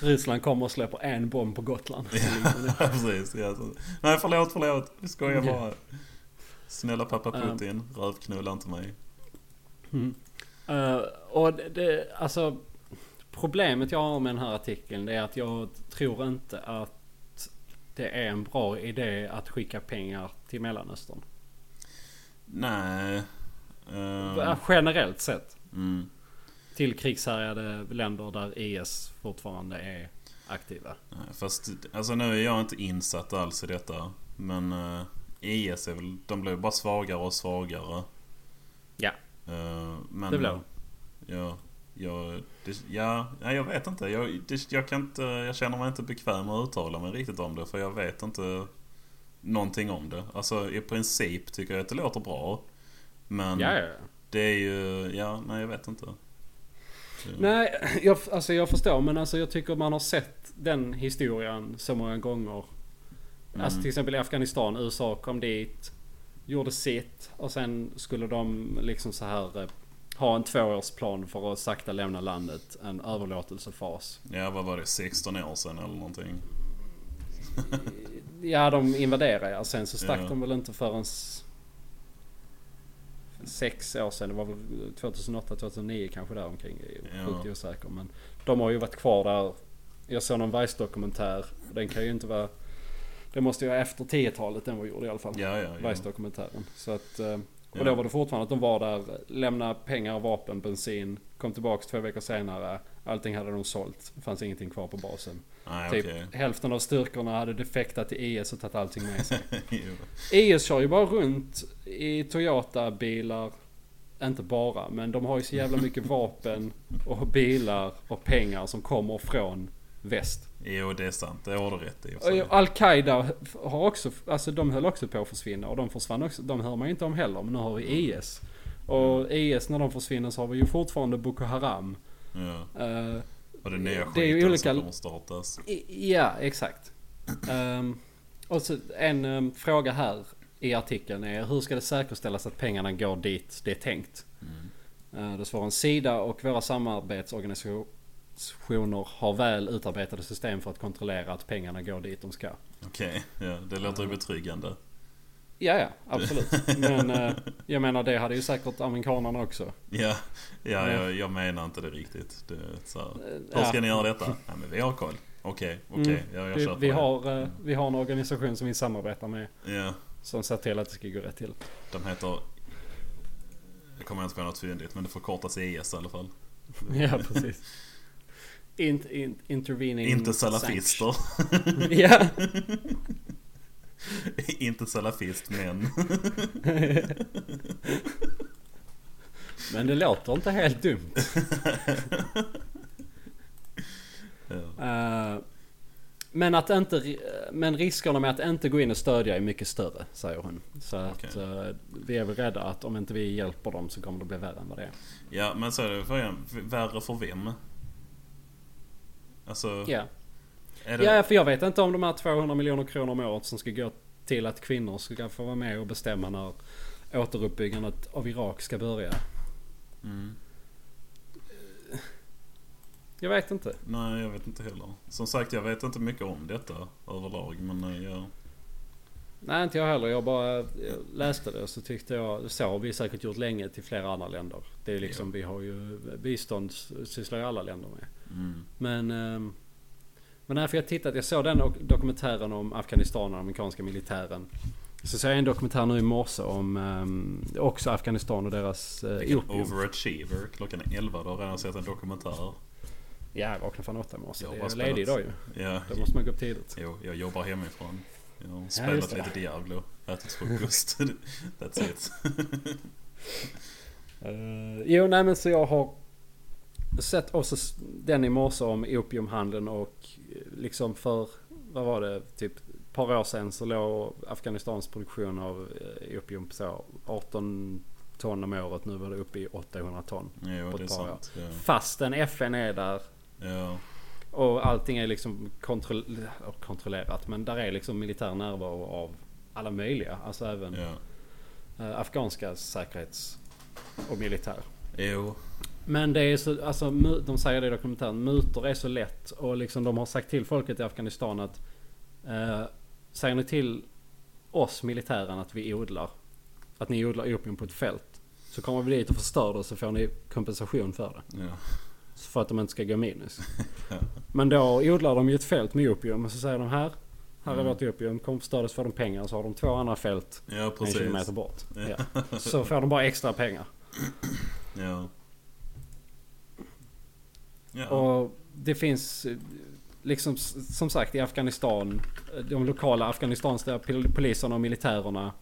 S2: Ryssland kommer och släpper en bomb på Gotland.
S1: Ja, precis. Ja. Nej, förlåt, förlåt. Vi skojar
S2: Ja.
S1: bara. Snälla pappa
S2: Um.
S1: Putin, rövknulla inte mig.
S2: Mm. Eh, och det, det, alltså Problemet jag har med den här artikeln det är att jag tror inte att det är en bra idé att skicka pengar till Mellanöstern.
S1: Nej.
S2: Uh. Generellt sett.
S1: mm.
S2: Till krigshärjade länder där IS fortfarande är aktiva.
S1: Nej, Fast alltså nu är jag inte insatt alls i detta. Men uh, IS är väl, de blir bara svagare och svagare.
S2: Ja.
S1: Eh, men,
S2: Det de.
S1: Ja, jag, det, ja, nej, jag vet inte. Jag, det, jag, kan inte. jag känner mig inte bekväm att uttala mig riktigt om det. För jag vet inte någonting om det. Alltså i princip tycker jag att det låter bra. Men
S2: Ja, ja,
S1: det är ju, ja, nej jag vet inte.
S2: Nej, jag, alltså jag förstår men alltså jag tycker man har sett den historien så många gånger. Alltså
S1: Mm.
S2: till exempel i Afghanistan, USA kom dit, gjorde sitt och sen skulle de liksom så här eh, ha en tvåårsplan för att sakta lämna landet. En överlåtelsefas.
S1: Ja, vad var det? 16 år sedan eller någonting?
S2: Ja, de invaderade ja. Sen så stack
S1: Ja.
S2: de väl inte förrän sex år sedan. Det var väl 2008, 2009 kanske där omkring. Jag är
S1: Ja.
S2: sjukt osäker. Men de har ju varit kvar där. Jag såg någon Vice-dokumentär. Den kan ju inte vara... Det måste ju vara efter 10-talet den var gjord i alla fall.
S1: Ja, ja, ja.
S2: Vice-dokumentären. Så att... eh, Och
S1: Ja.
S2: då var det fortfarande att de var där, lämnade pengar, vapen, bensin. Kom tillbaks två veckor senare. Allting hade de sålt. Det fanns ingenting kvar på basen.
S1: Nej,
S2: Typ
S1: okej.
S2: hälften av styrkorna hade defektat till IS och tagit allting med sig. IS kör ju bara runt i Toyota-bilar. Inte bara, men de har ju så jävla mycket vapen och bilar och pengar som kommer från väst.
S1: Jo, det är sant. Det har du rätt i.
S2: Al-Qaida har också, alltså de höll också på att försvinna och de försvann också. De hör man ju inte om heller, men nu har vi IS. Och IS när de försvinner så har vi ju fortfarande Boko Haram.
S1: Ja.
S2: Eh,
S1: Och det nya
S2: det är ju
S1: skiten
S2: olika-
S1: som kommer startas.
S2: Ja, exakt. Ehm, och så en ehm, fråga här i artikeln är hur ska det säkerställas att pengarna går dit det är tänkt? Uh, det svarar en sida och våra samarbetsorganisationer har väl utarbetade system för att kontrollera att pengarna går dit de ska.
S1: Okej, ja, det låter ju betryggande.
S2: Ja, ja, absolut. Men eh, jag menar det hade ju säkert amerikanerna också.
S1: Ja, ja
S2: Ja.
S1: jag, jag menar inte det riktigt. Det, så här,
S2: Eh,
S1: hur ska
S2: ja.
S1: ni göra detta? Nej, men vi har koll. Okej, okej.
S2: Mm.
S1: Ja, jag
S2: Vi, vi, har, eh, vi har en organisation som vi samarbetar med.
S1: Ja,
S2: Som ser till att det ska gå rätt till.
S1: de heter... Jag kommer inte på något fyndigt, men det förkortas IS i alla fall.
S2: Ja, precis. Int, int, intervening
S1: Inte salafister.
S2: ja.
S1: inte salafist, men...
S2: Men det låter inte helt dumt.
S1: ja.
S2: Eh, men att inte, men riskerna med att inte gå in och stödja är mycket större, säger hon. Så att
S1: Okej.
S2: eh, vi är väl rädda att om inte vi hjälper dem så kommer det bli värre än vad det är.
S1: ja, men så är det för värre för vem? Alltså,
S2: Ja.
S1: det...
S2: ja, för jag vet inte om de här 200 miljoner kronor om året som ska gå till att kvinnor ska få vara med och bestämma när återuppbyggandet av Irak ska börja.
S1: Mm.
S2: Jag vet inte.
S1: Nej, jag vet inte heller. Som sagt, jag vet inte mycket om detta överlag, men eh, jag...
S2: Nej inte jag heller. Jag bara läste det och så tyckte jag, så har vi säkert gjort länge till flera andra länder. Det är liksom, vi har ju bistånd sysslar ju alla länder med.
S1: Mm.
S2: Men, ehm, men för jag tittat, jag såg den dok- dokumentären om Afghanistan och den amerikanska militären. Så såg jag en dokumentär nu i morse om ehm, också Afghanistan och deras uh,
S1: Vilken overachiever. Klockan är 11, du har redan sett en dokumentär.
S2: Ja, jag vaknade fan åtta i morse.
S1: Jag
S2: Det är ledig idag ju.
S1: Ja,
S2: Då måste man gå upp tidigt.
S1: jo, jag jobbar hemifrån. Jag har spelat
S2: det.
S1: lite Diablo, ätit frukost. That's it.
S2: Uh, jo, nej men så jag har sett också den i morse om opiumhandeln och eh, liksom för, vad var det, typ ett par år sedan så låg Afghanistans produktion av eh, opium på så 18 ton om året. Nu var det uppe i 800 ton.
S1: Jo,
S2: På ett par år.
S1: sant. Ja.
S2: Fastän FN är där
S1: Ja.
S2: Och allting är liksom kontroll kontrollerat. Men där är liksom militär närvaro av alla möjliga. Alltså även eh, afghanska säkerhets och militär.
S1: Jo.
S2: Men det är så, alltså de säger det i dokumentären, mutor är så lätt och liksom de har sagt till folket i Afghanistan att eh, Säger ni till oss militären att vi odlar, att ni odlar opium på ett fält. Så kommer vi dit och förstör det så får ni kompensation för det.
S1: Ja.
S2: För att de inte ska gå minus. Men då odlar de ju ett fält med opium och så säger de här, här är
S1: Mm.
S2: vårt opium, kom förstöra så får de pengar. Så har de två andra fält
S1: ja,
S2: en
S1: precis.
S2: kilometer bort.
S1: Ja.
S2: Ja. Så får de bara extra pengar.
S1: Ja. Ja.
S2: Och det finns eh, liksom som sagt i Afghanistan. eh, De lokala afghanistanska pol- poliserna och militärerna.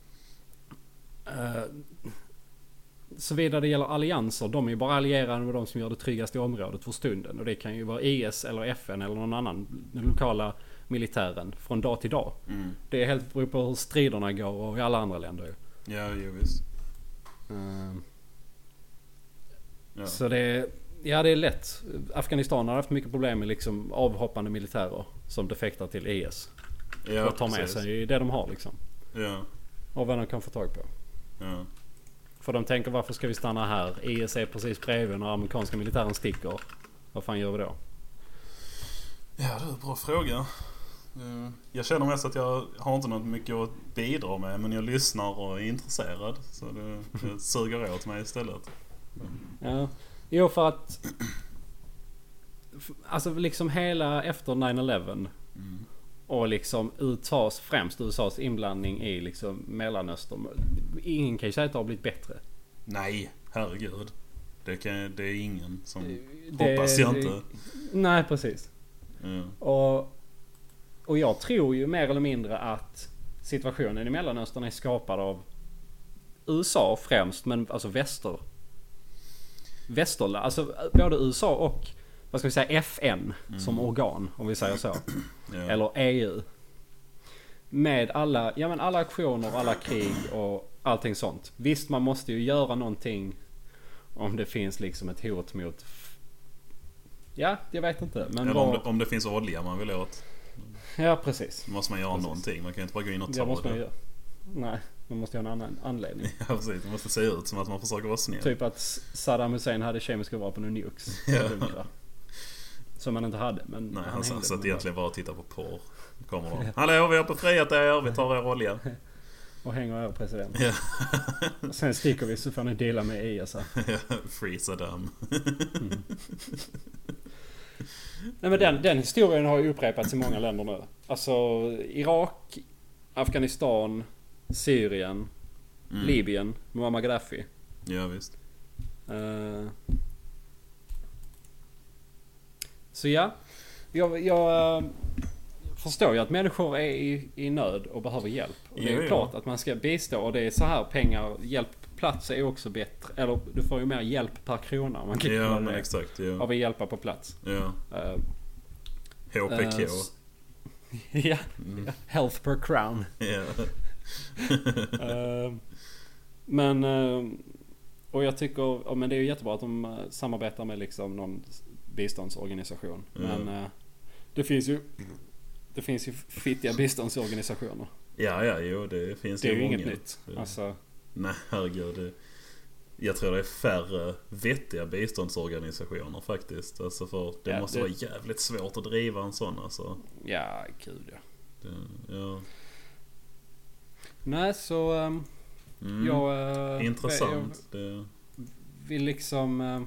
S2: Såvida det gäller allianser. De är ju bara allierade med de som gör det tryggaste i området för stunden. Och det kan ju vara IS eller FN eller någon annan. Den lokala militären. Från dag till dag.
S1: Mm.
S2: Det är helt beror på hur striderna går och i alla andra länder ju.
S1: Ja, jo visst.
S2: Eh,
S1: Ja.
S2: Så det är, ja, det är lätt. Afghanistan har haft mycket problem med liksom avhoppande militärer som defektar till IS.
S1: ja,
S2: och tar med
S1: precis.
S2: sig det de har liksom.
S1: Ja.
S2: Och vad de kan få tag på.
S1: Ja.
S2: För de tänker varför ska vi stanna här? IS är precis bredvid när amerikanska militären sticker. Vad fan gör vi då?
S1: Ja, det är en bra fråga. Eh, Jag känner mest att jag har inte något mycket att bidra med men jag lyssnar och är intresserad. Så det, det suger åt mig istället.
S2: Ja. Jo för att... Alltså liksom hela efter 9-11
S1: Mm.
S2: Och liksom USAs, främst USAs inblandning i liksom Mellanöstern. Ingen kan ju säga att det har blivit bättre.
S1: Nej, herregud. Det, kan, det är ingen som...
S2: Det-
S1: Hoppas jag inte.
S2: Nej precis.
S1: Ja.
S2: Och, och jag tror ju mer eller mindre att situationen i Mellanöstern är skapad av USA främst, men alltså väster. Västerland, alltså både USA och vad ska vi säga FN som organ om vi säger så.
S1: Ja.
S2: Eller EU. Med alla, ja men alla aktioner, alla krig och allting sånt. Visst man måste ju göra någonting om det finns liksom ett hot mot... Ja, jag vet inte. Men
S1: Eller om
S2: vad-
S1: det, om det finns olja man vill åt.
S2: Ja precis.
S1: Då måste man göra
S2: Precis.
S1: någonting. Man kan ju inte bara gå in och ta
S2: måste
S1: det.
S2: göra. Nej, man måste ju ha en annan anledning.
S1: Ja precis, det måste se ut som att man försöker vara snäll.
S2: Typ att Saddam Hussein hade kemiska vapen och nukes.
S1: Ja.
S2: Som han inte hade. Men
S1: Nej, han, han satt egentligen bara och tittade på porr. Kommer de. Hallå, vi har befriat er. Vi tar er olja.
S2: Och hänger över president.
S1: Ja.
S2: Och sen sticker vi så får ni deala med IS. här.
S1: Free Saddam.
S2: Nej men den, den historien har ju upprepats i många länder nu. Alltså Irak, Afghanistan, Syrien,
S1: Mm.
S2: Libyen, Muammar Gaddafi.
S1: Ja visst.
S2: Eh, Så ja. Jag, jag eh, förstår ju att människor är i, i nöd och behöver hjälp. Och det är
S1: Jo,
S2: klart att man ska bistå och det är så här pengar, hjälp på plats är också bättre. Eller du får ju mer hjälp per krona om man kan
S1: Ja men exakt. Ja.
S2: av att hjälpa på plats.
S1: ja.
S2: Eh,
S1: HPK.
S2: s- ja,
S1: Mm.
S2: health per crown.
S1: Ja.
S2: Eh, men... eh, och jag tycker... ja, Men det är ju jättebra att de samarbetar med liksom någon biståndsorganisation.
S1: Mm.
S2: Men eh, det finns ju... Det finns ju fittiga biståndsorganisationer.
S1: ja, ja, jo det finns
S2: Det är ju
S1: många.
S2: inget nytt.
S1: Det-
S2: Alltså,
S1: Nej, herregud. Det, jag tror det är färre vettiga biståndsorganisationer faktiskt. Alltså för det
S2: Ja,
S1: måste
S2: det-
S1: vara jävligt svårt att driva en sån alltså.
S2: ja, gud ja.
S1: Det, ja.
S2: Nej, så ehm,
S1: Mm.
S2: jag... eh,
S1: Intressant. Det,
S2: Jag vill liksom... eh,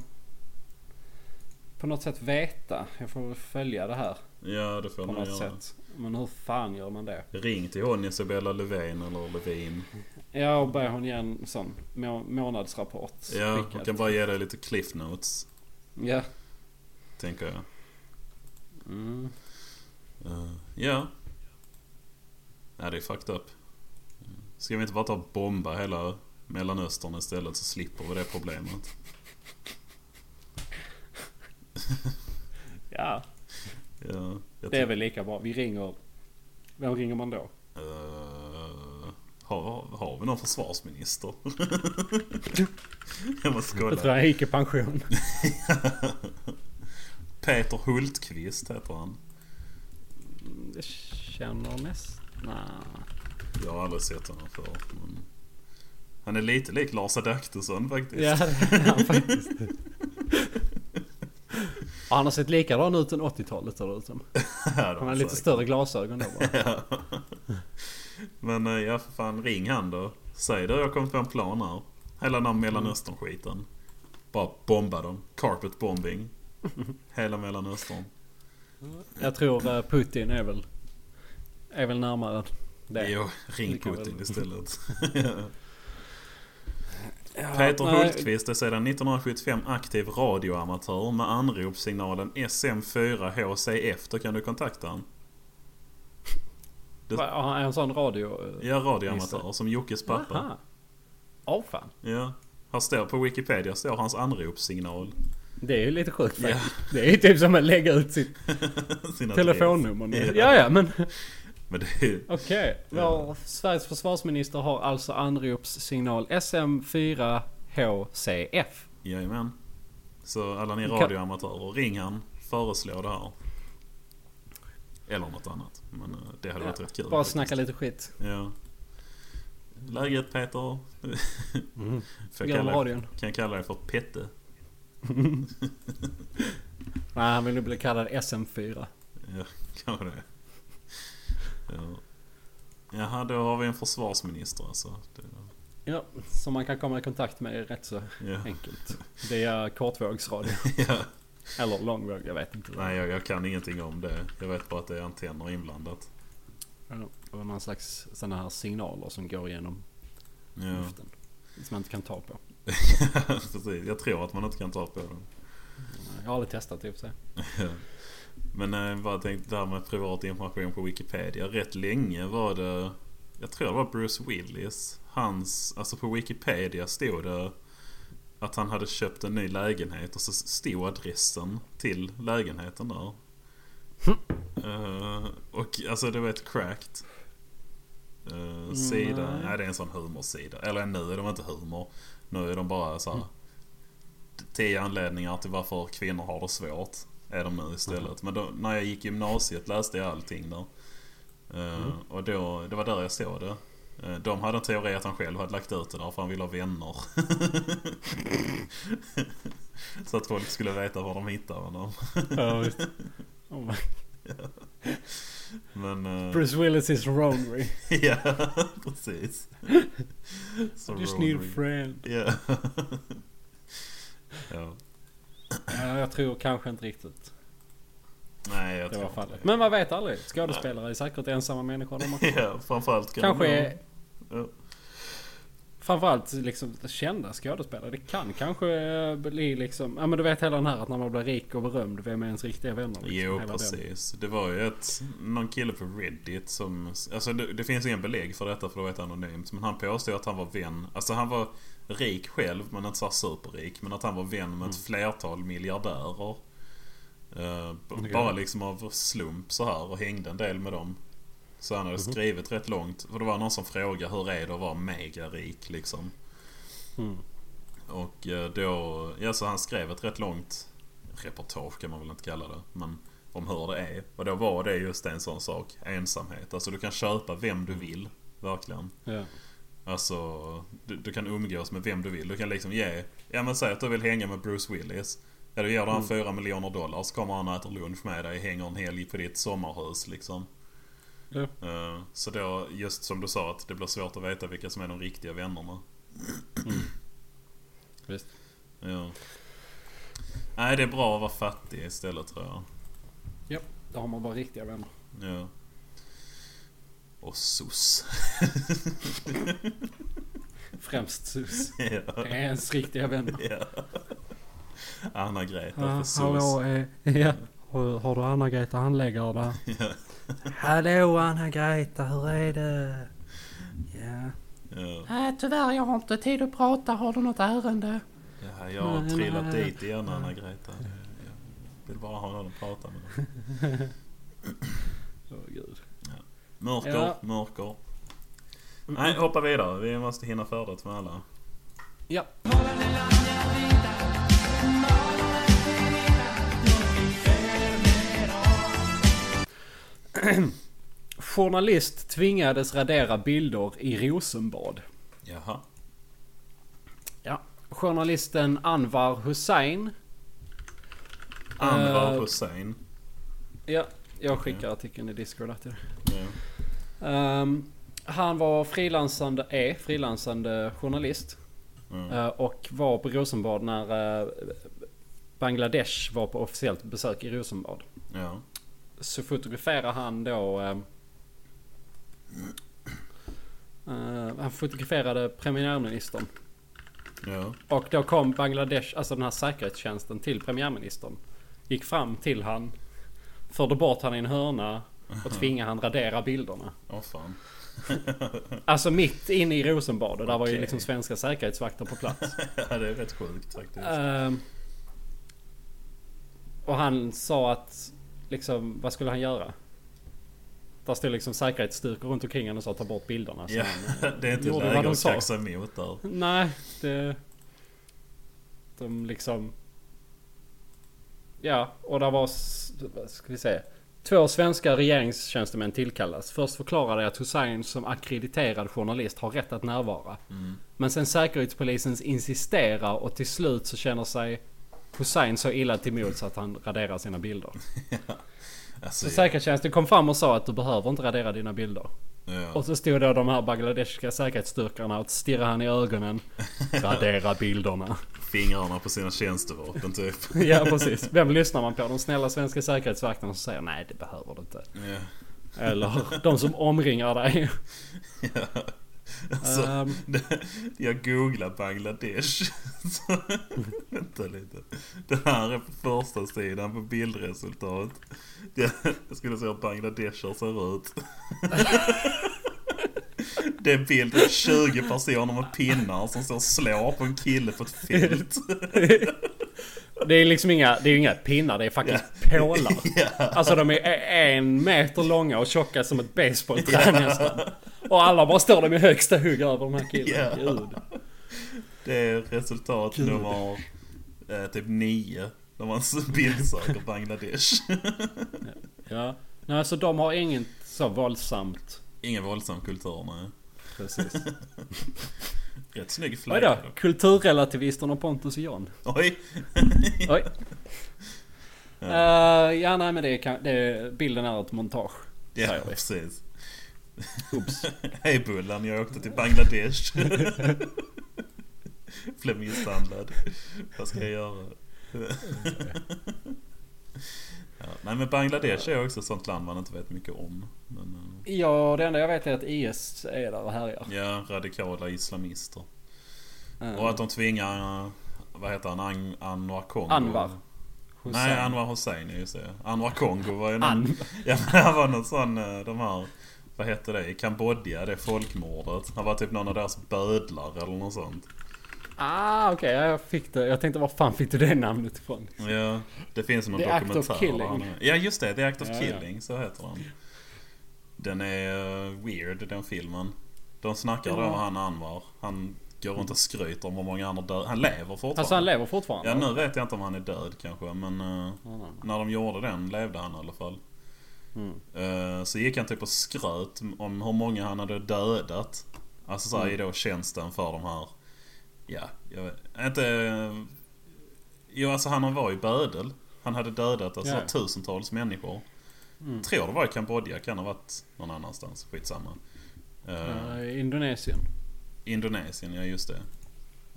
S2: på något sätt veta. Jag får väl följa det här
S1: ja, det får
S2: på något
S1: göra.
S2: sätt. Men hur fan gör man det?
S1: Ring till hon Isabella Löfven eller Levin.
S2: Ja, och ber hon ge en sån må- månadsrapport.
S1: Ja, hon kan bara ge dig lite cliff notes.
S2: Ja.
S1: Tänker jag.
S2: Mm.
S1: Eh, ja. Ja, det är fucked up. Ska vi inte bara ta och bomba hela Mellanöstern istället så slipper vi det problemet.
S2: Ja,
S1: Ja, jag
S2: det är väl lika bra. Vi ringer... Vem ringer man då?
S1: Eh, har, har vi någon försvarsminister? jag måste
S2: Jag tror
S1: kolla.
S2: jag gick i pension.
S1: Peter Hultqvist heter han.
S2: Jag känner nästan... Nej.
S1: Jag har aldrig sett honom förr. Men... Han är lite lik Lars Adaktusson faktiskt.
S2: Ja, det är han faktiskt. Och han har sett likadan ut än 80-talet ser det ut som.
S1: Ja,
S2: Han har lite
S1: säkert.
S2: större glasögon då bara.
S1: Ja. Men eh, ja, för fan ring han då. Säg det, jag har kommit på en plan här. Hela den här Mellanöstern-skiten. Bara bomba dem. Carpet bombing. Hela Mellanöstern.
S2: Jag tror eh, Putin är väl... Är väl närmare det.
S1: Jo, ring Putin
S2: väl-
S1: istället. Ja.
S2: Ja,
S1: Peter
S2: nej,
S1: Hultqvist är sedan 1975 aktiv radioamatör med anropssignalen SM4HCF. Då kan du kontakta honom.
S2: Har han en sån radio...
S1: Ja, radioamatör som Jockes pappa.
S2: Aha. Åh fan.
S1: Ja. Här står på Wikipedia står hans anropssignal.
S2: Det är ju lite sjukt
S1: Ja.
S2: faktiskt. Det är ju typ som att lägga ut sitt telefonnummer nu.
S1: Ja.
S2: Ja, ja, men
S1: Men det är
S2: okej. Vår Sveriges försvarsminister har alltså anropssignal SM4HCF.
S1: Jajamän. Så alla ni radioamatörer, ring han. Föreslå det här. Eller något annat. Men eh, det hade varit
S2: Ja,
S1: rätt kul.
S2: Bara
S1: faktiskt.
S2: snacka lite skit.
S1: Ja. Läget Peter?
S2: Mm.
S1: Får jag kalla,
S2: radion.
S1: kan jag kalla dig för Pette?
S2: Nej, han vill nog bli kallad SM4.
S1: Ja, kanske det. Ja. Jaha, då har vi en försvarsminister alltså. Det,
S2: Ja, som man kan komma i kontakt med rätt så
S1: ja.
S2: enkelt. Det är kortvågsradio.
S1: ja.
S2: Eller långvåg, jag vet inte.
S1: Nej, jag, jag kan ingenting om det. Jag vet bara att det är antenner inblandat.
S2: Ja, Det var någon slags sådana här signaler som går igenom
S1: Ja,
S2: luften. Som man inte kan ta på.
S1: precis. Jag tror att man inte kan ta på dem.
S2: Jag har aldrig testat i och för sig.
S1: Men eh, bara tänkte det här med privat information på Wikipedia. Rätt länge var det, jag tror det var Bruce Willis. Hans, alltså på Wikipedia stod det att han hade köpt en ny lägenhet och så stod adressen till lägenheten där. Eh, och alltså det var ett cracked eh, sida.
S2: Nej.
S1: Nej det är en sån humorsida. Eller nu är de inte humor. Nu är de bara så här. Tio anledningar till varför kvinnor har det svårt. Är de nu istället. Men då, när jag gick gymnasiet läste jag allting där. Eh, Och då, det var där jag såg det. Eh, De hade en teori att han själv hade lagt ut det där för han ville ha vänner. Så att folk skulle veta var de hittade honom.
S2: Ja, visst. Oh.
S1: Men... eh,
S2: Bruce Willis is Ronery.
S1: ja, precis. Så
S2: I just need a friend.
S1: Ja. ja.
S2: Ja, jag tror kanske inte riktigt
S1: Nej, jag
S2: det
S1: tror
S2: var
S1: inte
S2: fallet. Men man vet aldrig. Skådespelare är säkert ensamma människor de också.
S1: Ja, framförallt kan
S2: Kanske är...
S1: Ja.
S2: Framförallt liksom kända skådespelare. Det kan kanske eh, bli liksom... Ja men du vet hela den här att när man blir rik och berömd, vem är ens riktiga vänner? Liksom,
S1: Jo,
S2: Hela den.
S1: precis. Det var ju ett, någon kille på Reddit som... Alltså det, det finns ingen belägg för detta för det var ett anonymt. Men han påstod att han var vän. Alltså han var rik själv men inte så superrik. Men att han var vän med ett flertal miljardärer. Eh, b-
S2: Okej.
S1: Bara liksom av slump så här och hängde en del med dem. Så han hade skrivit rätt långt. För det var någon som frågade hur är det att vara megarik liksom.
S2: Mm.
S1: Och eh, då, ja så han skrev ett rätt långt reportage kan man väl inte kalla det. Men om hur det är. Och då var det just en sån sak. Ensamhet. Alltså du kan köpa vem du vill. Verkligen.
S2: Ja.
S1: Alltså du, du kan umgås med vem du vill. Du kan liksom ge, ja men säg att du vill hänga med Bruce Willis. Ja du ger han fyra miljoner dollar så kommer han och äter lunch med dig. Hänger en helg på ditt sommarhus liksom.
S2: Ja.
S1: Eh, Så då, just som du sa, att det blir svårt att veta vilka som är de riktiga vännerna.
S2: Visst.
S1: Ja. Nej, det är bra att vara fattig istället tror jag.
S2: Ja, då har man bara riktiga vänner.
S1: Ja. Och sos.
S2: Främst sus.
S1: ja.
S2: Det är ens riktiga vänner.
S1: ja. Anna-Greta
S2: Ja,
S1: för sos.
S2: hallå, eh, ja. Har, har du Anna-Greta handläggare där?
S1: Ja.
S2: Hallå Anna-Greta, hur är det? Ja.
S1: Ja.
S2: Nej, tyvärr jag har inte tid att prata. Har du något ärende?
S1: ja, jag har
S2: Nej,
S1: trillat
S2: nej.
S1: dit igen Anna-Greta. Jag vill bara ha någon att prata med. Mörker,
S2: Ja.
S1: mörker. Nej, hoppa vidare. Vi måste hinna färdigt med alla.
S2: Ja. Journalist tvingades radera bilder i Rosenbad.
S1: Jaha.
S2: Ja. Journalisten Anwar Hussein.
S1: Anwar
S2: Eh,
S1: Hussein.
S2: Ja, jag skickar artikeln i Discord till dig.
S1: Ja.
S2: Ehm, han var frilansande, är frilansande journalist.
S1: Mm.
S2: eh, och var på Rosenbad när eh, Bangladesh var på officiellt besök i Rosenbad.
S1: Ja.
S2: Så fotograferar han då... eh, han fotograferade premiärministern.
S1: Ja.
S2: Och då kom Bangladesh, alltså den här säkerhetstjänsten till premiärministern. Gick fram till han. Förde bort han i en hörna. Och tvingade han radera bilderna.
S1: Åh fan.
S2: Alltså mitt inne i Rosenbad. Och där var ju liksom svenska säkerhetsvakter på plats.
S1: ja, det är rätt sjukt faktiskt.
S2: Ehm, och han sa att liksom, vad skulle han göra? Där stod liksom säkerhetsstyrkor runt omkring honom och sa ta bort bilderna.
S1: Ja,
S2: han,
S1: det är inte läge att kaxa emot där.
S2: Nej, det... De liksom... Ja, och där var... Vad ska vi säga? Två svenska regeringstjänstemän tillkallas. Först förklarade att Hussein som akkrediterad journalist har rätt att närvara.
S1: Mm.
S2: Men sen säkerhetspolisens insisterar och till slut så känner sig Hussein så illa till mods att han raderar sina bilder.
S1: Alltså,
S2: Så säkerhetstjänsten kom fram och sa att du behöver inte radera dina bilder.
S1: Ja.
S2: Och så stod då de här bangladeshiska säkerhetsstyrkorna och stirrade han i ögonen. Radera bilderna.
S1: Fingrarna på sina tjänstevapen typ.
S2: Ja precis. Vem lyssnar man på? De snälla svenska säkerhetsvakterna som säger nej det behöver du inte.
S1: Ja.
S2: Eller de som omringar dig.
S1: Ja. Alltså, det- jag googlar Bangladesh. Så, vänta lite. Det här är på första sidan på bildresultat. Jag, jag skulle säga hur Bangladesher ser ut. Det är bild på 20 personer med pinnar som står och slår på en kille på ett fält.
S2: Det är liksom inga, det är inga pinnar, det är faktiskt pålar.
S1: Ja.
S2: Alltså de är en meter långa och tjocka som ett basebollträ nästan. Och alla bara står där med högsta hugg över de här killarna.
S1: Ja.
S2: Gud.
S1: Det är resultat
S2: Gud.
S1: nummer eh, typ 9. De har en bildsöker Bangladesh.
S2: Ja. Nej, alltså de har inget så våldsamt.
S1: Ingen våldsam kultur nej.
S2: Precis.
S1: Rätt snygg
S2: Oj
S1: flagga
S2: då,
S1: dock.
S2: kulturrelativisterna Pontus och John.
S1: Oj!
S2: Oj.
S1: Ja.
S2: Eh, ja nej men det kan- det bilden är ett montage.
S1: Ja, precis.
S2: Oops.
S1: Hej Bullan, jag åkte till Bangladesh. Blev misshandlad. Vad ska jag göra? Ja, nej men Bangladesh är också ett sånt land man inte vet mycket om. Men, eh,
S2: Ja, det enda jag vet är att IS är där och härjar.
S1: ja, radikala islamister.
S2: Eh,
S1: Och att de tvingar, vad heter han, An- Anwar Kongo?
S2: Anwar. Hussein.
S1: Nej, Anwar Hussein, ja, just det. Anwar Kongo var ju någon...
S2: An-
S1: Ja, men han var någon sån, eh, de här... Vad heter det? I Kambodja, det folkmordet. Han var typ någon av deras bödlar eller något sånt.
S2: Ah okej, ja, jag fick det. Jag tänkte var fan fick du det namnet ifrån?
S1: Ja, det finns någon
S2: The Act of
S1: dokumentär.
S2: Killing.
S1: Ja, just det. The Act of
S2: Ja, ja.
S1: Killing, så heter den. Den är eh, weird, den filmen. De snackar då
S2: Ja.
S1: om han Anwar. Han går runt och skryter om hur många har död. Han lever fortfarande.
S2: Alltså han lever fortfarande?
S1: Ja, nu vet jag inte om han är död kanske, men...
S2: Ja, nej.
S1: När de gjorde den levde han i alla fall.
S2: Mm.
S1: Eh, Så gick han typ och skröt om hur många han hade dödat. Alltså såhär
S2: Mm.
S1: i då tjänsten för de här... Ja, jag vet inte... Jo alltså han var ju bödel. Han hade dödat alltså
S2: Ja.
S1: tusentals människor.
S2: Mm.
S1: Tror det var i Kambodja, kan ha varit någon annanstans. Skitsamma. Eh,
S2: Eh, Indonesien.
S1: Indonesien, ja just det.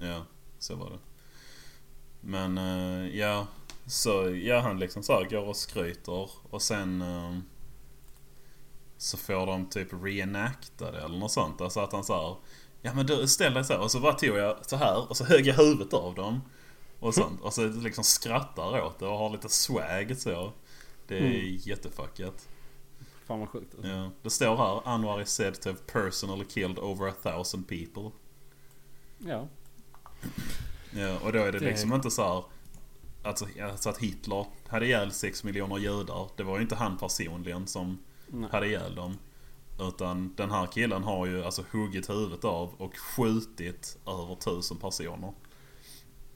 S1: Ja, så var det. Men eh, ja, så ja, han liksom så här går och skryter och sen eh, så får de typ reenacta det eller något sånt. Alltså att han så här, ja men du ställ dig så. Och så bara tog jag så här och så högg jag huvudet av dem. Och sånt. Och så liksom skrattar åt det och har lite swag så. Det är
S2: Mm.
S1: jättefuckat.
S2: Fan vad sjukt. alltså.
S1: Ja, det står här Anwar is said to have personally killed over a thousand people.
S2: Ja.
S1: Ja, och då är det,
S2: Det-
S1: liksom inte så här... Alltså, alltså att Hitler hade ihjäl 6 miljoner judar. Det var ju inte han personligen som
S2: Nej.
S1: hade ihjäl dem. Utan den här killen har ju alltså huggit huvudet av och skjutit över tusen personer.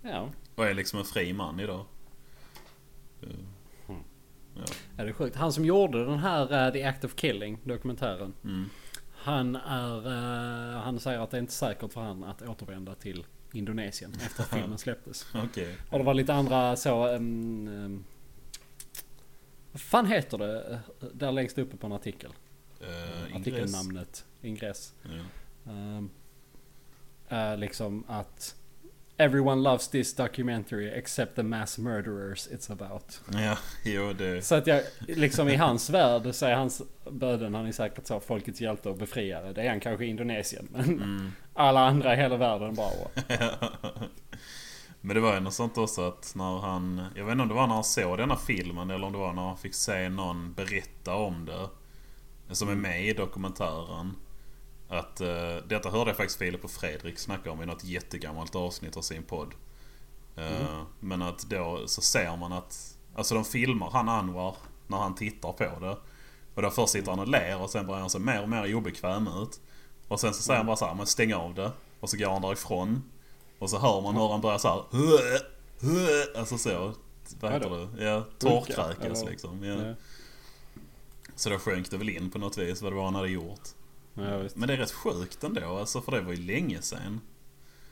S2: Ja.
S1: Och är liksom en fri man idag. Eh,
S2: Mm.
S1: Ja.
S2: ja, det är sjukt. Han som gjorde den här uh, The Act of Killing dokumentären.
S1: Mm.
S2: Han är... eh, han säger att det är inte säkert för han att återvända till Indonesien efter att filmen släpptes.
S1: Okej.
S2: Och det var lite andra så... Um, um, vad fan heter det? eh, Där längst uppe på en artikel.
S1: Uh.
S2: Artikelnamnet. Ingress.
S1: Ja.
S2: Um, eh, liksom att... Everyone loves this documentary except the mass murderers it's about.
S1: ja, jo det...
S2: Så att jag, liksom i hans värld så är hans böden, han är säkert så folkets hjälte och befriare. Det är han kanske i Indonesien. Men
S1: Mm.
S2: alla andra i hela världen bara...
S1: Men det var ju något sånt också att när han... Jag vet inte om det var när han såg denna filmen eller om det var när han fick se någon berätta om det. Som är med i dokumentären. Att uh, detta hörde jag faktiskt Filip och Fredrik snacka om i något jättegammalt avsnitt av sin podd. Eh, Men att då så ser man att... Alltså de filmar han Anwar när han tittar på det. Och då först sitter han och ler och sen börjar han se mer och mer obekväm ut. Och sen så säger han bara så här, men stäng av det. Och så går han därifrån. Och så hör man hur han börjar så här. "Hö, hö", Alltså så. Vad heter det? Ja, torrkräkas
S2: eller?
S1: liksom. Ja. Så då sjönk det väl in på något vis vad det var han hade gjort.
S2: ja.
S1: Men det är rätt sjukt ändå alltså för det var ju länge sedan.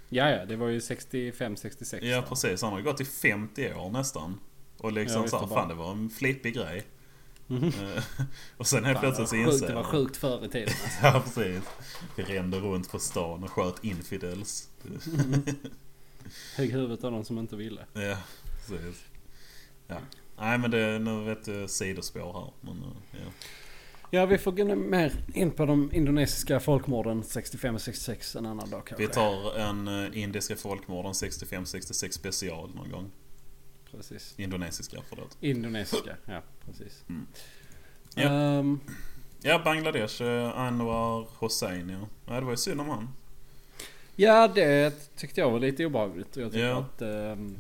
S2: ja, ja, det var ju 65-66.
S1: Ja precis, han har gått i 50 år nästan. Och liksom
S2: Ja, visst,
S1: så här,
S2: det bara-
S1: fan det var en flippig grej.
S2: Mhm.
S1: Eh, och sen helt plötsligt så inser
S2: det var sjukt förr i tiden. alltså.
S1: Ja precis. Vi rände runt på stan och sköt infidels.
S2: Högg huvudet av någon som inte ville.
S1: ja, precis. Ja. Nej men det, nu vet du sidospår här. Men, eh, ja.
S2: Ja, vi får gå mer in på de indonesiska folkmorden 65-66 en annan dag kanske.
S1: Vi tar en uh, indiska folkmorden 65-66 special någon gång.
S2: Precis.
S1: Indonesiska, förlåt.
S2: Indonesiska, ja precis.
S1: Mm. Ja.
S2: Ehm,
S1: Ja, Bangladesh. eh, Anwar Hossein ja. ja. Det var ju synd om han.
S2: ja, det tyckte jag var lite obehagligt. Och jag tycker
S1: Ja.
S2: att ehm,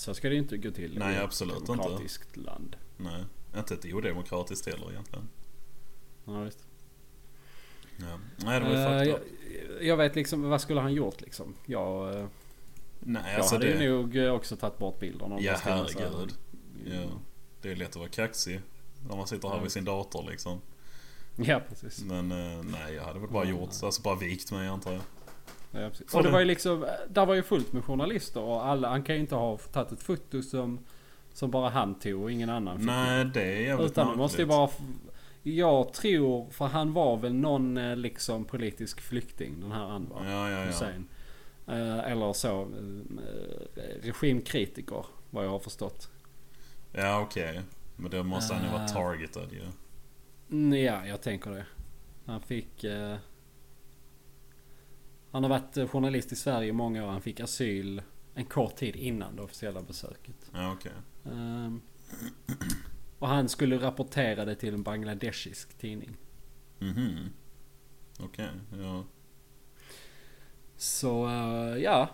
S2: så ska det ju inte gå till
S1: Nej,
S2: i ett
S1: absolut inte.
S2: demokratiskt land.
S1: Nej, inte ett odemokratiskt heller egentligen.
S2: Ja, visst.
S1: Ja. Nej, det var ju
S2: Eh, jag, jag vet liksom, vad skulle han gjort liksom? Jag, eh,
S1: Nej,
S2: jag
S1: alltså
S2: hade
S1: det...
S2: ju nog eh, också tagit bort bilden om
S1: Ja, herregud. Ja, det är lätt att vara kaxig. När man sitter här
S2: Ja.
S1: vid sin dator liksom.
S2: Ja, precis.
S1: Men nej, jag hade väl bara gjort, alltså bara vikt mig antar jag.
S2: Ja, Och det var ju liksom, där var ju fullt med journalister och alla, han kan ju inte ha tagit ett foto som, som bara han tog och ingen annan fick.
S1: Nej, det är jävligt
S2: Utan det måste ju vara... Jag tror, för han var väl någon eh, liksom politisk flykting den här Anwar
S1: Ja, ja, ja.
S2: Hussein. Eh, Eller så, eh, regimkritiker vad jag har förstått.
S1: Ja, okej. Men då måste han ju vara targetad ju.
S2: Mm, Ja, jag tänker det. Han fick... Han har varit eh, journalist i Sverige i många år. Han fick asyl en kort tid innan det officiella besöket.
S1: Ja, okej.
S2: Ehm, och han skulle rapportera det till en bangladeshisk tidning.
S1: Mhm. Okej, ja.
S2: Så eh, ja,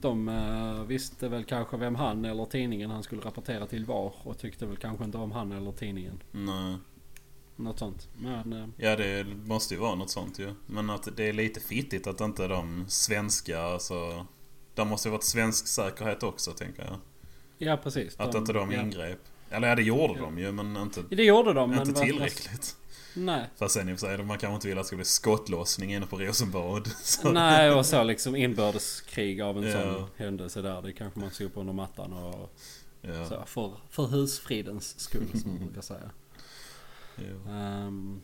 S2: de eh, visste väl kanske vem han eller tidningen han skulle rapportera till var. Och tyckte väl kanske inte om han eller tidningen.
S1: Nej.
S2: Något sånt. Men eh,
S1: Ja, det måste ju vara något sånt ju. Men att det är lite fittigt att inte de svenska, alltså... Det måste ju varit svensk säkerhet också, tänker jag.
S2: ja, precis.
S1: Att inte de
S2: ja.
S1: ingrep. Eller ja, det gjorde
S2: Ja.
S1: de ju, men inte,
S2: Det gjorde de. men
S1: inte
S2: vad-
S1: tillräckligt.
S2: Nej.
S1: Fast sen i och för sig, man kanske inte vill att det ska bli skottlossning inne på Rosenbad. Så.
S2: Nej, och så liksom inbördeskrig av en
S1: Ja.
S2: sån händelse där. Det kanske man sopar under mattan och
S1: Ja.
S2: så. För, för husfridens skull som man brukar säga.
S1: Jo.
S2: Ehm,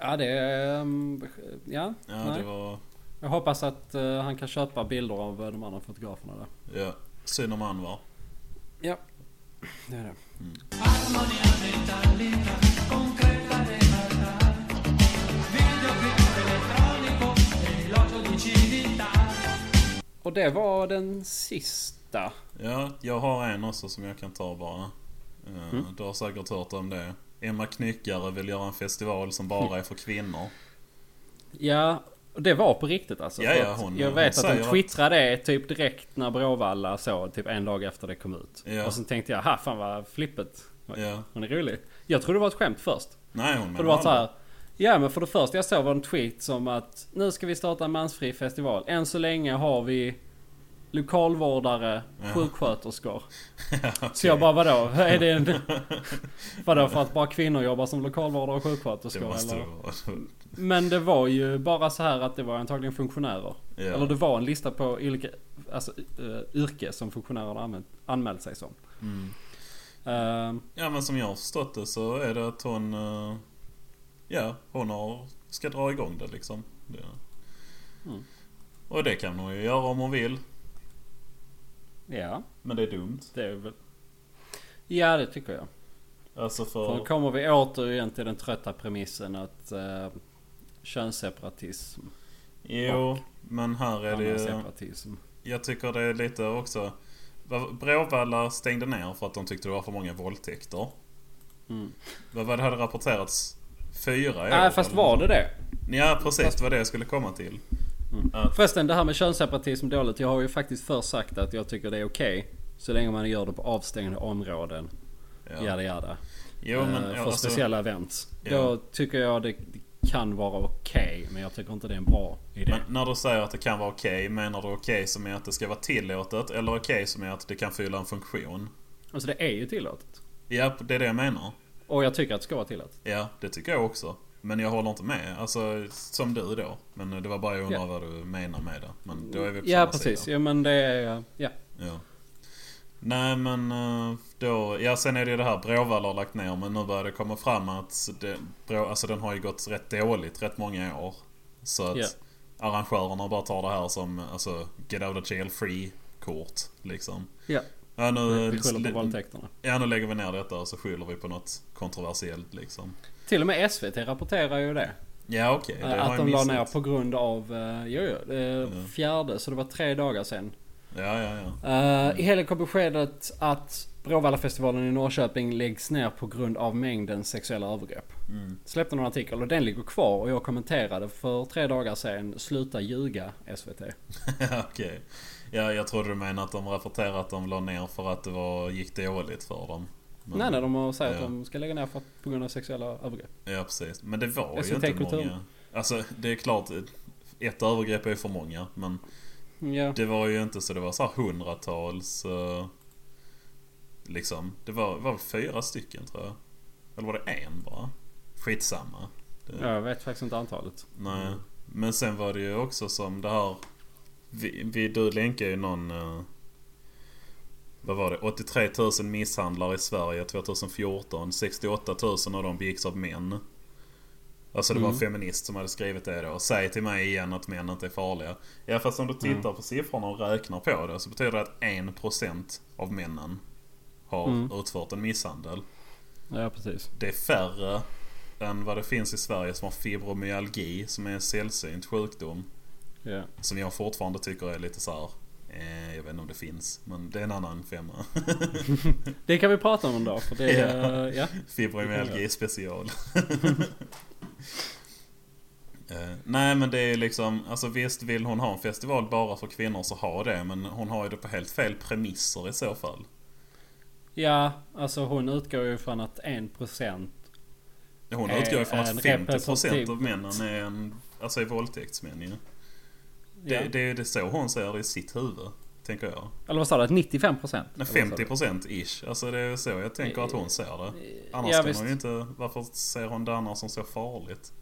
S2: ja det ehm, ja,
S1: Ja,
S2: nej.
S1: det var...
S2: Jag hoppas att eh, han kan köpa bilder av eh, de andra fotograferna där.
S1: Ja, synd om Anwar.
S2: Ja, det är det.
S3: Civiltà.
S2: Och det var den sista.
S1: Ja, jag har en också som jag kan ta bara. Eh,
S2: Mm.
S1: Du har säkert hört om det. Emma Knyckare vill göra en festival som bara är för kvinnor.
S2: Ja, det var på riktigt alltså.
S1: Ja, ja, hon-
S2: jag
S1: hon
S2: vet att
S1: säger
S2: de
S1: att-
S2: twittrade det typ direkt när Bråvalla så, typ en dag efter det kom ut.
S1: Ja.
S2: Och sen tänkte jag, ha fan vad flippet.
S1: Ja.
S2: Hon är rolig. Jag trodde det var ett skämt först.
S1: Nej, hon
S2: För det
S1: menar
S2: var så här. Ja men för det första jag såg var en tweet som att nu ska vi starta en mansfri festival. Än så länge har vi lokalvårdare,
S1: Ja.
S2: sjuksköterskor.
S1: Ja,
S2: Så
S1: okej.
S2: jag bara vadå? Är det en... vadå för att bara kvinnor jobbar som lokalvårdare och
S1: Det
S2: sjuksköterskor
S1: måste det
S2: eller?
S1: vara.
S2: Men det var ju bara så här att det var antagligen funktionärer.
S1: Ja.
S2: Eller det var en lista på olika alltså, uh, yrke som funktionärer anmält, anmält sig som.
S1: Mm.
S2: Ehm,
S1: Ja men som jag har förstått det så är det att hon... eh, Ja, hon har, ska dra igång det liksom. Det.
S2: Mm.
S1: Och det kan hon ju göra om hon vill.
S2: Ja,
S1: Men det är dumt.
S2: det är väl... Ja det tycker jag.
S1: Alltså
S2: För
S1: för...
S2: då kommer vi återigen till den trötta premissen att uh, könsseparatism,
S1: Jo, men här är det ju...
S2: separatism.
S1: Jag tycker det är lite också... Bråvalla stängde ner för att de tyckte det var för många våldtäkter.
S2: Mm.
S1: Vad hade rapporterats? Fyra i år?
S2: Nej fast var det det?
S1: Ja precis, det var det jag skulle komma till.
S2: Mm. Förresten det här med könsseparatism dåligt. Jag har ju faktiskt först sagt att jag tycker det är okej. så länge man gör det på avstängda områden.
S1: ja.
S2: Jada jada.
S1: Jo men... Ja,
S2: för
S1: alltså,
S2: speciella events.
S1: Ja.
S2: Då tycker jag det kan vara okej. men jag tycker inte det är en bra idé.
S1: Men när du säger att det kan vara okej, menar du okej som är att det ska vara tillåtet eller okej som är att det kan fylla en funktion?
S2: Alltså det är ju tillåtet.
S1: Ja, det är det jag menar.
S2: Och jag tycker att det ska vara tillåtet.
S1: Ja, det tycker jag också. Men jag håller inte med. Alltså, som du då. Men det var bara jag undrar
S2: Ja.
S1: vad du menar med det. Men då är vi på
S2: Ja precis.
S1: sida.
S2: Ja men det är... Ja.
S1: Ja. Nej men eh, då, ja sen är det ju det här Bråvalla har lagt ner men nu börjar det komma fram att det, Brå, alltså den har ju gått rätt dåligt rätt många år. Så att
S2: Ja.
S1: arrangörerna bara tar det här som alltså get out of jail free kort liksom.
S2: Ja.
S1: Ja nu,
S2: Vi skyller på våldtäkterna.
S1: ja, nu lägger vi ner detta och så skyller vi på något kontroversiellt liksom.
S2: Till och med SVT rapporterar ju det.
S1: Ja okej, det har
S2: att de la ner på grund av... Uh, jo, jo, eh,
S1: Ja.
S2: fjärde. Så det var tre dagar sedan.
S1: Ja ja ja.
S2: Uh, I helgen kom beskedet att Bråvallafestivalen i Norrköping läggs ner på grund av mängden sexuella övergrepp.
S1: Mm.
S2: Släppte någon artikel och den ligger kvar och jag kommenterade för tre dagar sedan Sluta ljuga SVT.
S1: Okej. Ja, jag trodde du menade att de rapporterade att de la ner för att det var, gick dåligt för dem. Men-
S2: Nej nej, de har sagt
S1: Ja.
S2: att de ska lägga ner för, på grund av sexuella övergrepp.
S1: Ja precis. Men det var ju
S2: SVT
S1: inte
S2: kultur.
S1: många. Alltså det är klart. Ett övergrepp är ju för många. Men
S2: Ja.
S1: det var ju inte så det var så här hundratals. eh, liksom. Det var, var fyra stycken tror jag. Eller var det en bara? Skitsamma. Det,
S2: Jag vet faktiskt inte antalet.
S1: Nej. Men sen var det ju också som det här. Vi, vi, du länkade ju någon. Vad var det? 83 000 misshandlar i Sverige 2014. 68 000 av dem begicks av män. Alltså det var en
S2: Mm.
S1: feminist som hade skrivit det då. Säg till mig igen att män inte är farliga. Ja fast om du tittar
S2: Mm.
S1: på siffrorna och räknar på det så betyder det att 1% av männen har
S2: Mm.
S1: utfört en misshandel.
S2: Ja precis.
S1: Det är färre än vad det finns i Sverige som har fibromyalgi som är en sällsynt sjukdom.
S2: Ja.
S1: Som jag fortfarande tycker är lite så här. Eh, jag vet inte om det finns, men det är en annan femma.
S2: Det kan vi prata om en dag för det
S1: Ja.
S2: är... Ja.
S1: Fibromyalgi special. eh, nej men det är liksom, alltså visst vill hon ha en festival bara för kvinnor så ha det. Men hon har ju det på helt fel premisser i så fall.
S2: ja, alltså hon utgår ju från att 1%
S1: Hon
S2: Eh,
S1: utgår ifrån
S2: en
S1: att 50%
S2: representativ-
S1: av männen är, en, alltså är våldtäktsmän ju. Det,
S2: Ja.
S1: det är det så hon ser det i sitt huvud. Tänker jag.
S2: Eller vad sa du? 95%?
S1: Nej,
S2: Eller vad sa du?
S1: 50% ish. Alltså det är så jag tänker att hon ser det. Annars
S2: ja,
S1: kan
S2: visst.
S1: hon ju inte... Varför ser hon det annars som så farligt?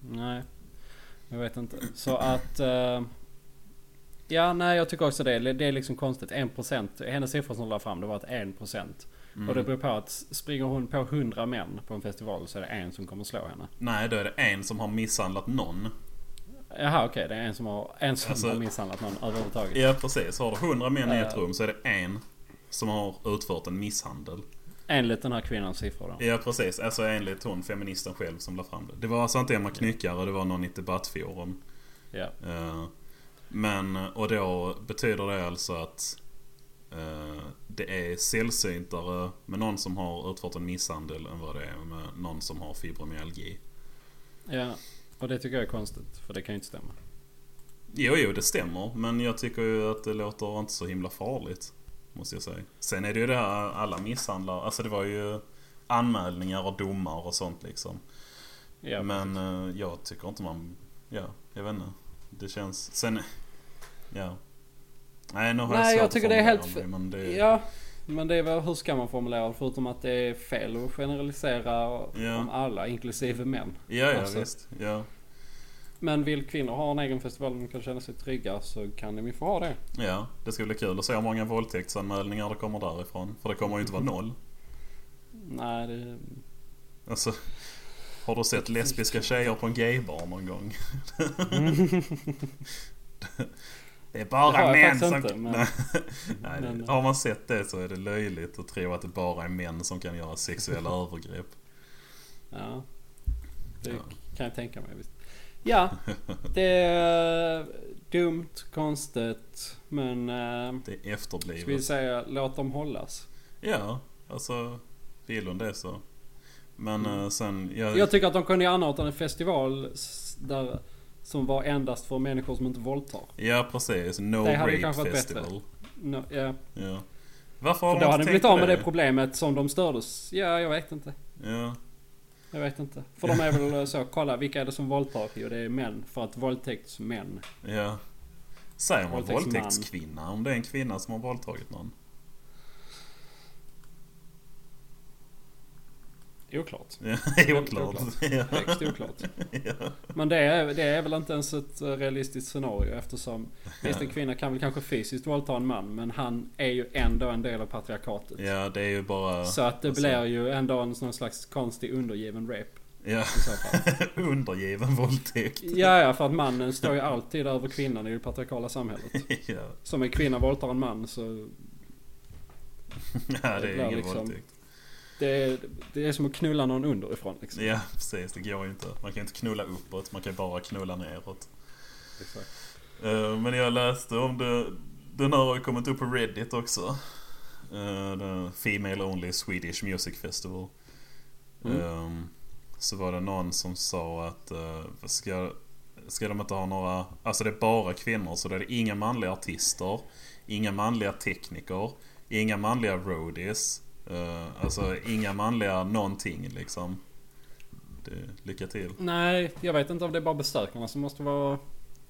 S2: Nej, jag vet inte. Så att... eh, ja, nej jag tycker också det. Det är liksom konstigt. 1%. Hennes siffror som hon la fram det var att 1%
S1: Mm.
S2: Och det beror på att springer hon på 100 män på en festival så är det en som kommer slå henne.
S1: Nej, då är det en som har misshandlat någon.
S2: Jaha okej, det är en som har, en som
S1: Alltså-
S2: har misshandlat någon överhuvudtaget.
S1: Ja, precis. Har du 100 män i ett rum så är det en som har utfört en misshandel.
S2: Enligt den här kvinnans siffror då.
S1: Ja, precis. Alltså enligt hon, feministen själv, som la fram det. Det var alltså inte Emma Knyckare, det var någon i debattforum.
S2: Ja.
S1: Eh, Men, och då betyder det alltså att eh, det är sällsyntare med någon som har utfört en misshandel än vad det är med någon som har fibromyalgi.
S2: ja. Och det tycker jag är konstigt, för det kan ju inte stämma.
S1: Jo, jo, det stämmer. Men jag tycker ju att det låter inte så himla farligt. Måste jag säga. Sen är det ju det här alla misshandlar. Alltså det var ju anmälningar och domar och sånt liksom.
S2: Ja,
S1: Men eh, jag tycker inte man... Ja, jag vet inte. Det känns... Sen... Ja. Nej, nu har
S2: Nej,
S1: jag svårt
S2: jag
S1: att
S2: tycker det är helt
S1: mig, men det...
S2: Ja, men det är väl, hur ska man formulera det? Förutom att det är fel att generalisera
S1: Ja.
S2: om alla, inklusive män.
S1: Ja, ja
S2: Alltså.
S1: visst. Ja.
S2: Men vill kvinnor ha en egen festival och de kan känna sig trygga så kan de ju få ha det.
S1: ja, det ska bli kul att se hur många våldtäktsanmälningar det kommer därifrån. För det kommer ju inte vara noll.
S2: Nej, det...
S1: Alltså, har du sett lesbiska tjejer på en gaybar någon gång? det är
S2: Det
S1: bara
S2: jag
S1: män som...
S2: inte, men-
S1: Nej,
S2: men-
S1: har man sett det så är det löjligt att tro att det bara är män som kan göra sexuella övergrepp.
S2: Ja. Det
S1: Ja.
S2: kan jag tänka mig visst. Ja, det är dumt, konstigt, men... eh,
S1: Det är
S2: Ska vi
S1: efterblivet.
S2: säga låt dem hållas.
S1: Ja, alltså vill hon det så. Men
S2: Mm.
S1: eh, sen... Jag,
S2: Jag tycker att de kunde anordna en festival där, som var endast för människor som inte våldtar.
S1: ja, precis. No
S2: Det hade
S1: Rape Festival.
S2: No, ja.
S1: Ja. Varför har
S2: För
S1: de
S2: då hade de blivit av med det problemet som de stördes. Ja, jag vet inte.
S1: Ja.
S2: Jag vet inte. För de är väl så, kolla vilka är det som våldtar? Jo det är män. För att våldtäktsmän.
S1: Ja. Säger man våldtäktskvinna om det är en kvinna som har våldtagit någon?
S2: Oklart.
S1: Ja, oklart. Ja.
S2: Högst oklart.
S1: Ja.
S2: Men det är, det är väl inte ens ett eh, realistiskt scenario eftersom visst en kvinna kan väl kanske fysiskt våldta en man men han är ju ändå en del av patriarkatet.
S1: ja, det är ju bara...
S2: Så att det
S1: alltså,
S2: blir ju ändå en sån slags konstig undergiven rape.
S1: Ja, undergiven våldtäkt.
S2: Ja, ja, för att mannen står ju alltid över kvinnan i det patriarkala samhället.
S1: Ja.
S2: Som en kvinna våldtar en man så
S1: ja, det är ingen
S2: liksom-
S1: våldtäkt.
S2: Det är, det är som att knulla någon underifrån liksom.
S1: Ja, precis. Det går ju inte. Man kan inte knulla uppåt, man kan bara knulla neråt.
S2: Exakt.
S1: Eh, Men jag läste om det. Den här har ju kommit upp på Reddit också. The Female Only Swedish Music Festival.
S2: Mm.
S1: Ehm, så var det någon som sa att uh, ska, ska de inte ha några... Alltså det är bara kvinnor så det är inga manliga artister. Inga manliga tekniker. Inga manliga roadies. Eh, alltså inga manliga någonting liksom. Det, lycka till.
S2: Nej, jag vet inte om det är bara besökarna som måste vara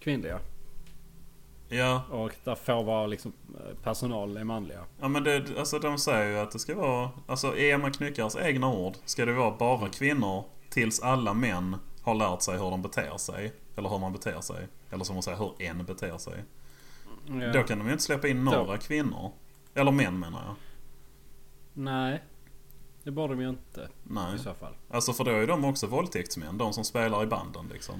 S2: kvinnliga.
S1: Ja,
S2: Och där får vara liksom personal är manliga.
S1: Ja men det, alltså de säger ju att det ska vara, alltså i Emma Knyckares egna ord, ska det vara bara kvinnor tills alla män har lärt sig hur de beter sig. Eller hur man beter sig. Eller som hon säger, hur en beter sig.
S2: Ja.
S1: Då kan de ju inte släppa in några
S2: Då.
S1: kvinnor. Eller män menar jag.
S2: Nej, det borde de ju inte
S1: Nej.
S2: i så fall.
S1: Alltså för då är de också våldtäktsmän, de som spelar i banden liksom.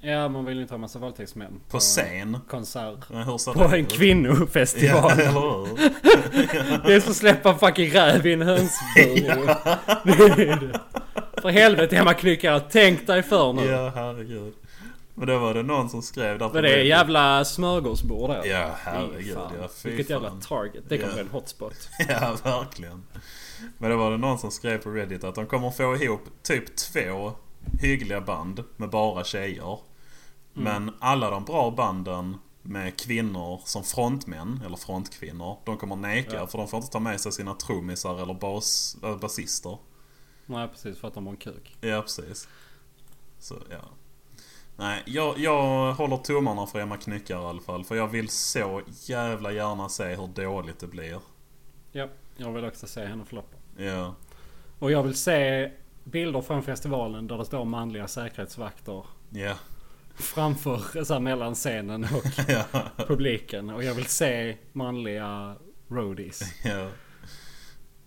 S2: Ja, man vill ju inte ha massa våldtäktsmän.
S1: På scen.
S2: en Konsert.
S1: Ja,
S2: På en
S1: ut?
S2: kvinnofestival.
S1: Ja, eller hur?
S2: Det är som att släppa en fucking räv i en hönsbur det. För helvete Emma Knyckare, tänk dig för nu.
S1: Ja, herregud. Men då var det någon som skrev där på
S2: Men det är
S1: Reddit.
S2: jävla smörgåsbord där.
S1: Ja, herregud.
S2: fan.
S1: Ja, fy
S2: Vilket jävla target. Det kommer
S1: Ja.
S2: bli en hotspot.
S1: Ja, verkligen. Men det var det någon som skrev på Reddit att de kommer få ihop typ två hyggliga band med bara tjejer. Men alla de bra banden med kvinnor som frontmän, eller frontkvinnor, de kommer neka
S2: Ja.
S1: för de får inte ta med sig sina trummisar eller bas, äh, basister.
S2: Nej precis, för att de har en kuk.
S1: Ja, precis. Så, ja. Nej, jag, jag håller tummarna för Emma Knyckare i alla fall. För jag vill så jävla gärna se hur dåligt det blir.
S2: Ja, jag vill också se henne floppa.
S1: Ja.
S2: Och jag vill se bilder från festivalen där det står manliga säkerhetsvakter
S1: Ja.
S2: framför, så här, mellan scenen och
S1: Ja.
S2: publiken. Och jag vill se manliga roadies.
S1: Ja.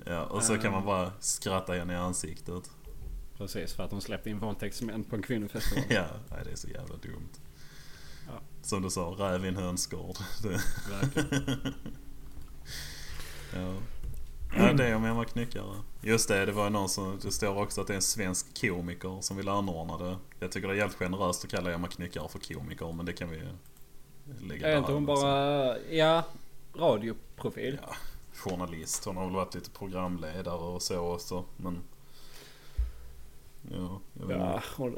S1: Ja, och så kan man bara skratta igen i ansiktet.
S2: Precis, för att de släppte in våldtäktsmän på en kvinnofestival.
S1: Ja, nej, det är så jävla dumt.
S2: Ja.
S1: Som du sa, räv i en hönsgård.
S2: Verkligen.
S1: ja. ja, det är om jag var knyckare. Just det, det var någon som... Det står också att det är en svensk komiker som vill anordna det. Jag tycker det är helt generöst att kalla Emma Knyckare för komiker, men det kan vi lägga
S2: Är inte hon bara, ja, radioprofil?
S1: Ja, journalist. Hon har väl varit lite programledare och så också. Men... Ja,
S2: Ja, och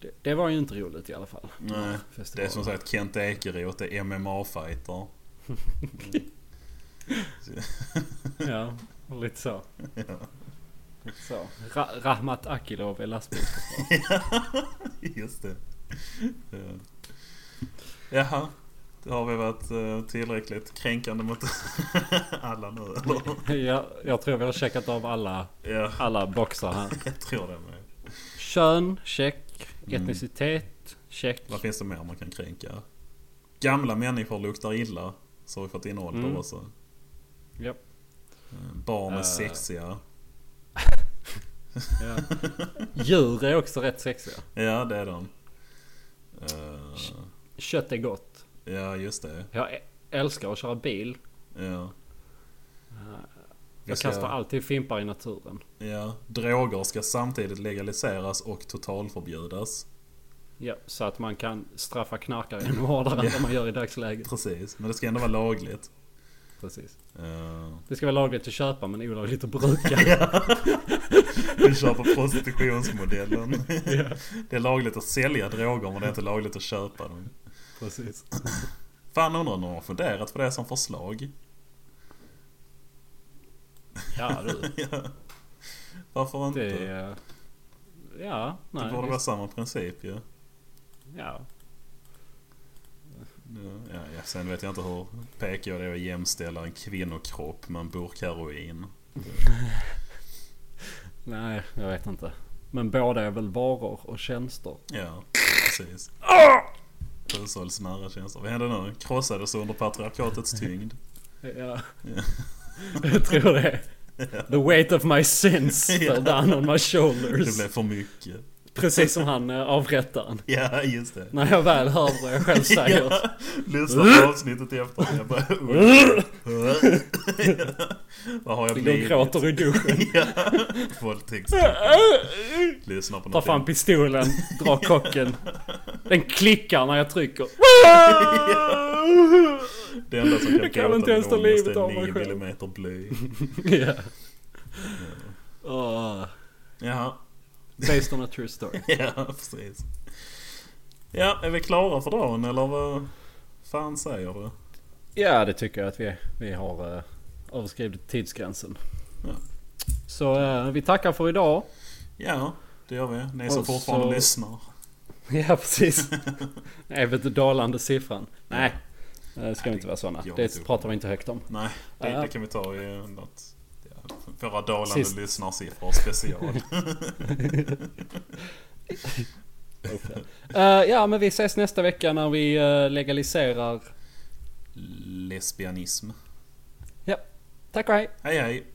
S2: det, det var ju inte roligt i alla fall.
S1: Nej, Det är som sagt Kent Ekeroth är MMA-fighter.
S2: Ja, lite så.
S1: Ja.
S2: Lite så. Ra- Rahmat Akilov är lastbilschaufför.
S1: Just det. Ja. Jaha. Det har vi varit eh, tillräckligt kränkande mot alla nu eller?
S2: jag, jag tror vi har checkat av alla,
S1: Ja,
S2: alla boxar här.
S1: jag tror det med.
S2: Kön, check.
S1: Mm.
S2: Etnicitet, check.
S1: Vad finns det mer man kan kränka? Gamla människor luktar illa. Så har vi fått in ålder
S2: Mm.
S1: också.
S2: Japp.
S1: Eh, Barn är
S2: Eh.
S1: sexiga.
S2: Ja. Djur är också rätt sexiga.
S1: Ja, det är de. Eh,
S2: Kött är gott.
S1: ja, just det.
S2: Jag älskar att köra bil.
S1: Ja. Vi
S2: Jag
S1: ska-
S2: kastar alltid fimpar i naturen.
S1: Ja, droger ska samtidigt legaliseras och totalförbjudas.
S2: Ja, så att man kan straffa knarkare ännu hårdare än
S1: Ja.
S2: vad man gör i dagsläget.
S1: Precis, men det ska ändå vara lagligt.
S2: Precis.
S1: Uh,
S2: Det ska vara lagligt att köpa men olagligt att bruka.
S1: du kör på prostitutionsmodellen. Det är lagligt att sälja droger men det är inte lagligt att köpa dem.
S2: Precis.
S1: Fan undrar om de har funderat på det som förslag.
S2: Ja du.
S1: ja. Varför inte?
S2: Det
S1: Det.
S2: Ja, nej.
S1: borde vara samma princip ju.
S2: Ja.
S1: Ja, ja, ja, sen vet jag inte hur PK det är att jämställa en kvinnokropp med en burk heroin.
S2: Nej, jag vet inte. Men båda är väl varor och tjänster.
S1: Ja, precis. Hushållsnära tjänster. Vad hände nu? Krossades under patriarkatets tyngd.
S2: Ja.
S1: Ja.
S2: Jag tror det. The weight of my sins fell down on my
S1: Det
S2: shoulders.
S1: blev för mycket.
S2: Precis som han eh, avrättaren.
S1: Ja, just det.
S2: När jag väl hör vad jag själv säger.
S1: Ja, lyssna på avsnittet efter. Jag bara... Vad har jag blivit?
S2: gråter i duschen.
S1: Ja. Lyssna på
S2: Tar fram
S1: någonting.
S2: pistolen, drar kocken. Den klickar när jag trycker.
S1: Det enda som kan
S2: Jag kan inte ens ta livet av mig
S1: 9
S2: själv.
S1: millimeter bly.
S2: ja. Åh,
S1: Jaha.
S2: Based on a true story.
S1: Ja, precis. Ja, är vi klara för dagen eller vad fan säger du?
S2: Ja, det tycker jag att vi, vi har uh, överskridit tidsgränsen.
S1: Ja.
S2: Så eh, vi tackar för idag.
S1: Ja, det gör vi. Ni som fortfarande
S2: så-
S1: lyssnar.
S2: Ja, precis. Även dalande siffran. Nej, det ska inte vara sådana. Det
S1: vet
S2: pratar vi inte högt om.
S1: Nej, det,
S2: Ja.
S1: det kan vi ta i något... Våra dalande
S2: Sist.
S1: lyssnarsiffror special.
S2: Eh, ja, men vi ses nästa vecka när vi eh, legaliserar.
S1: Lesbianism.
S2: Ja, tack och hej.
S1: Hej hej!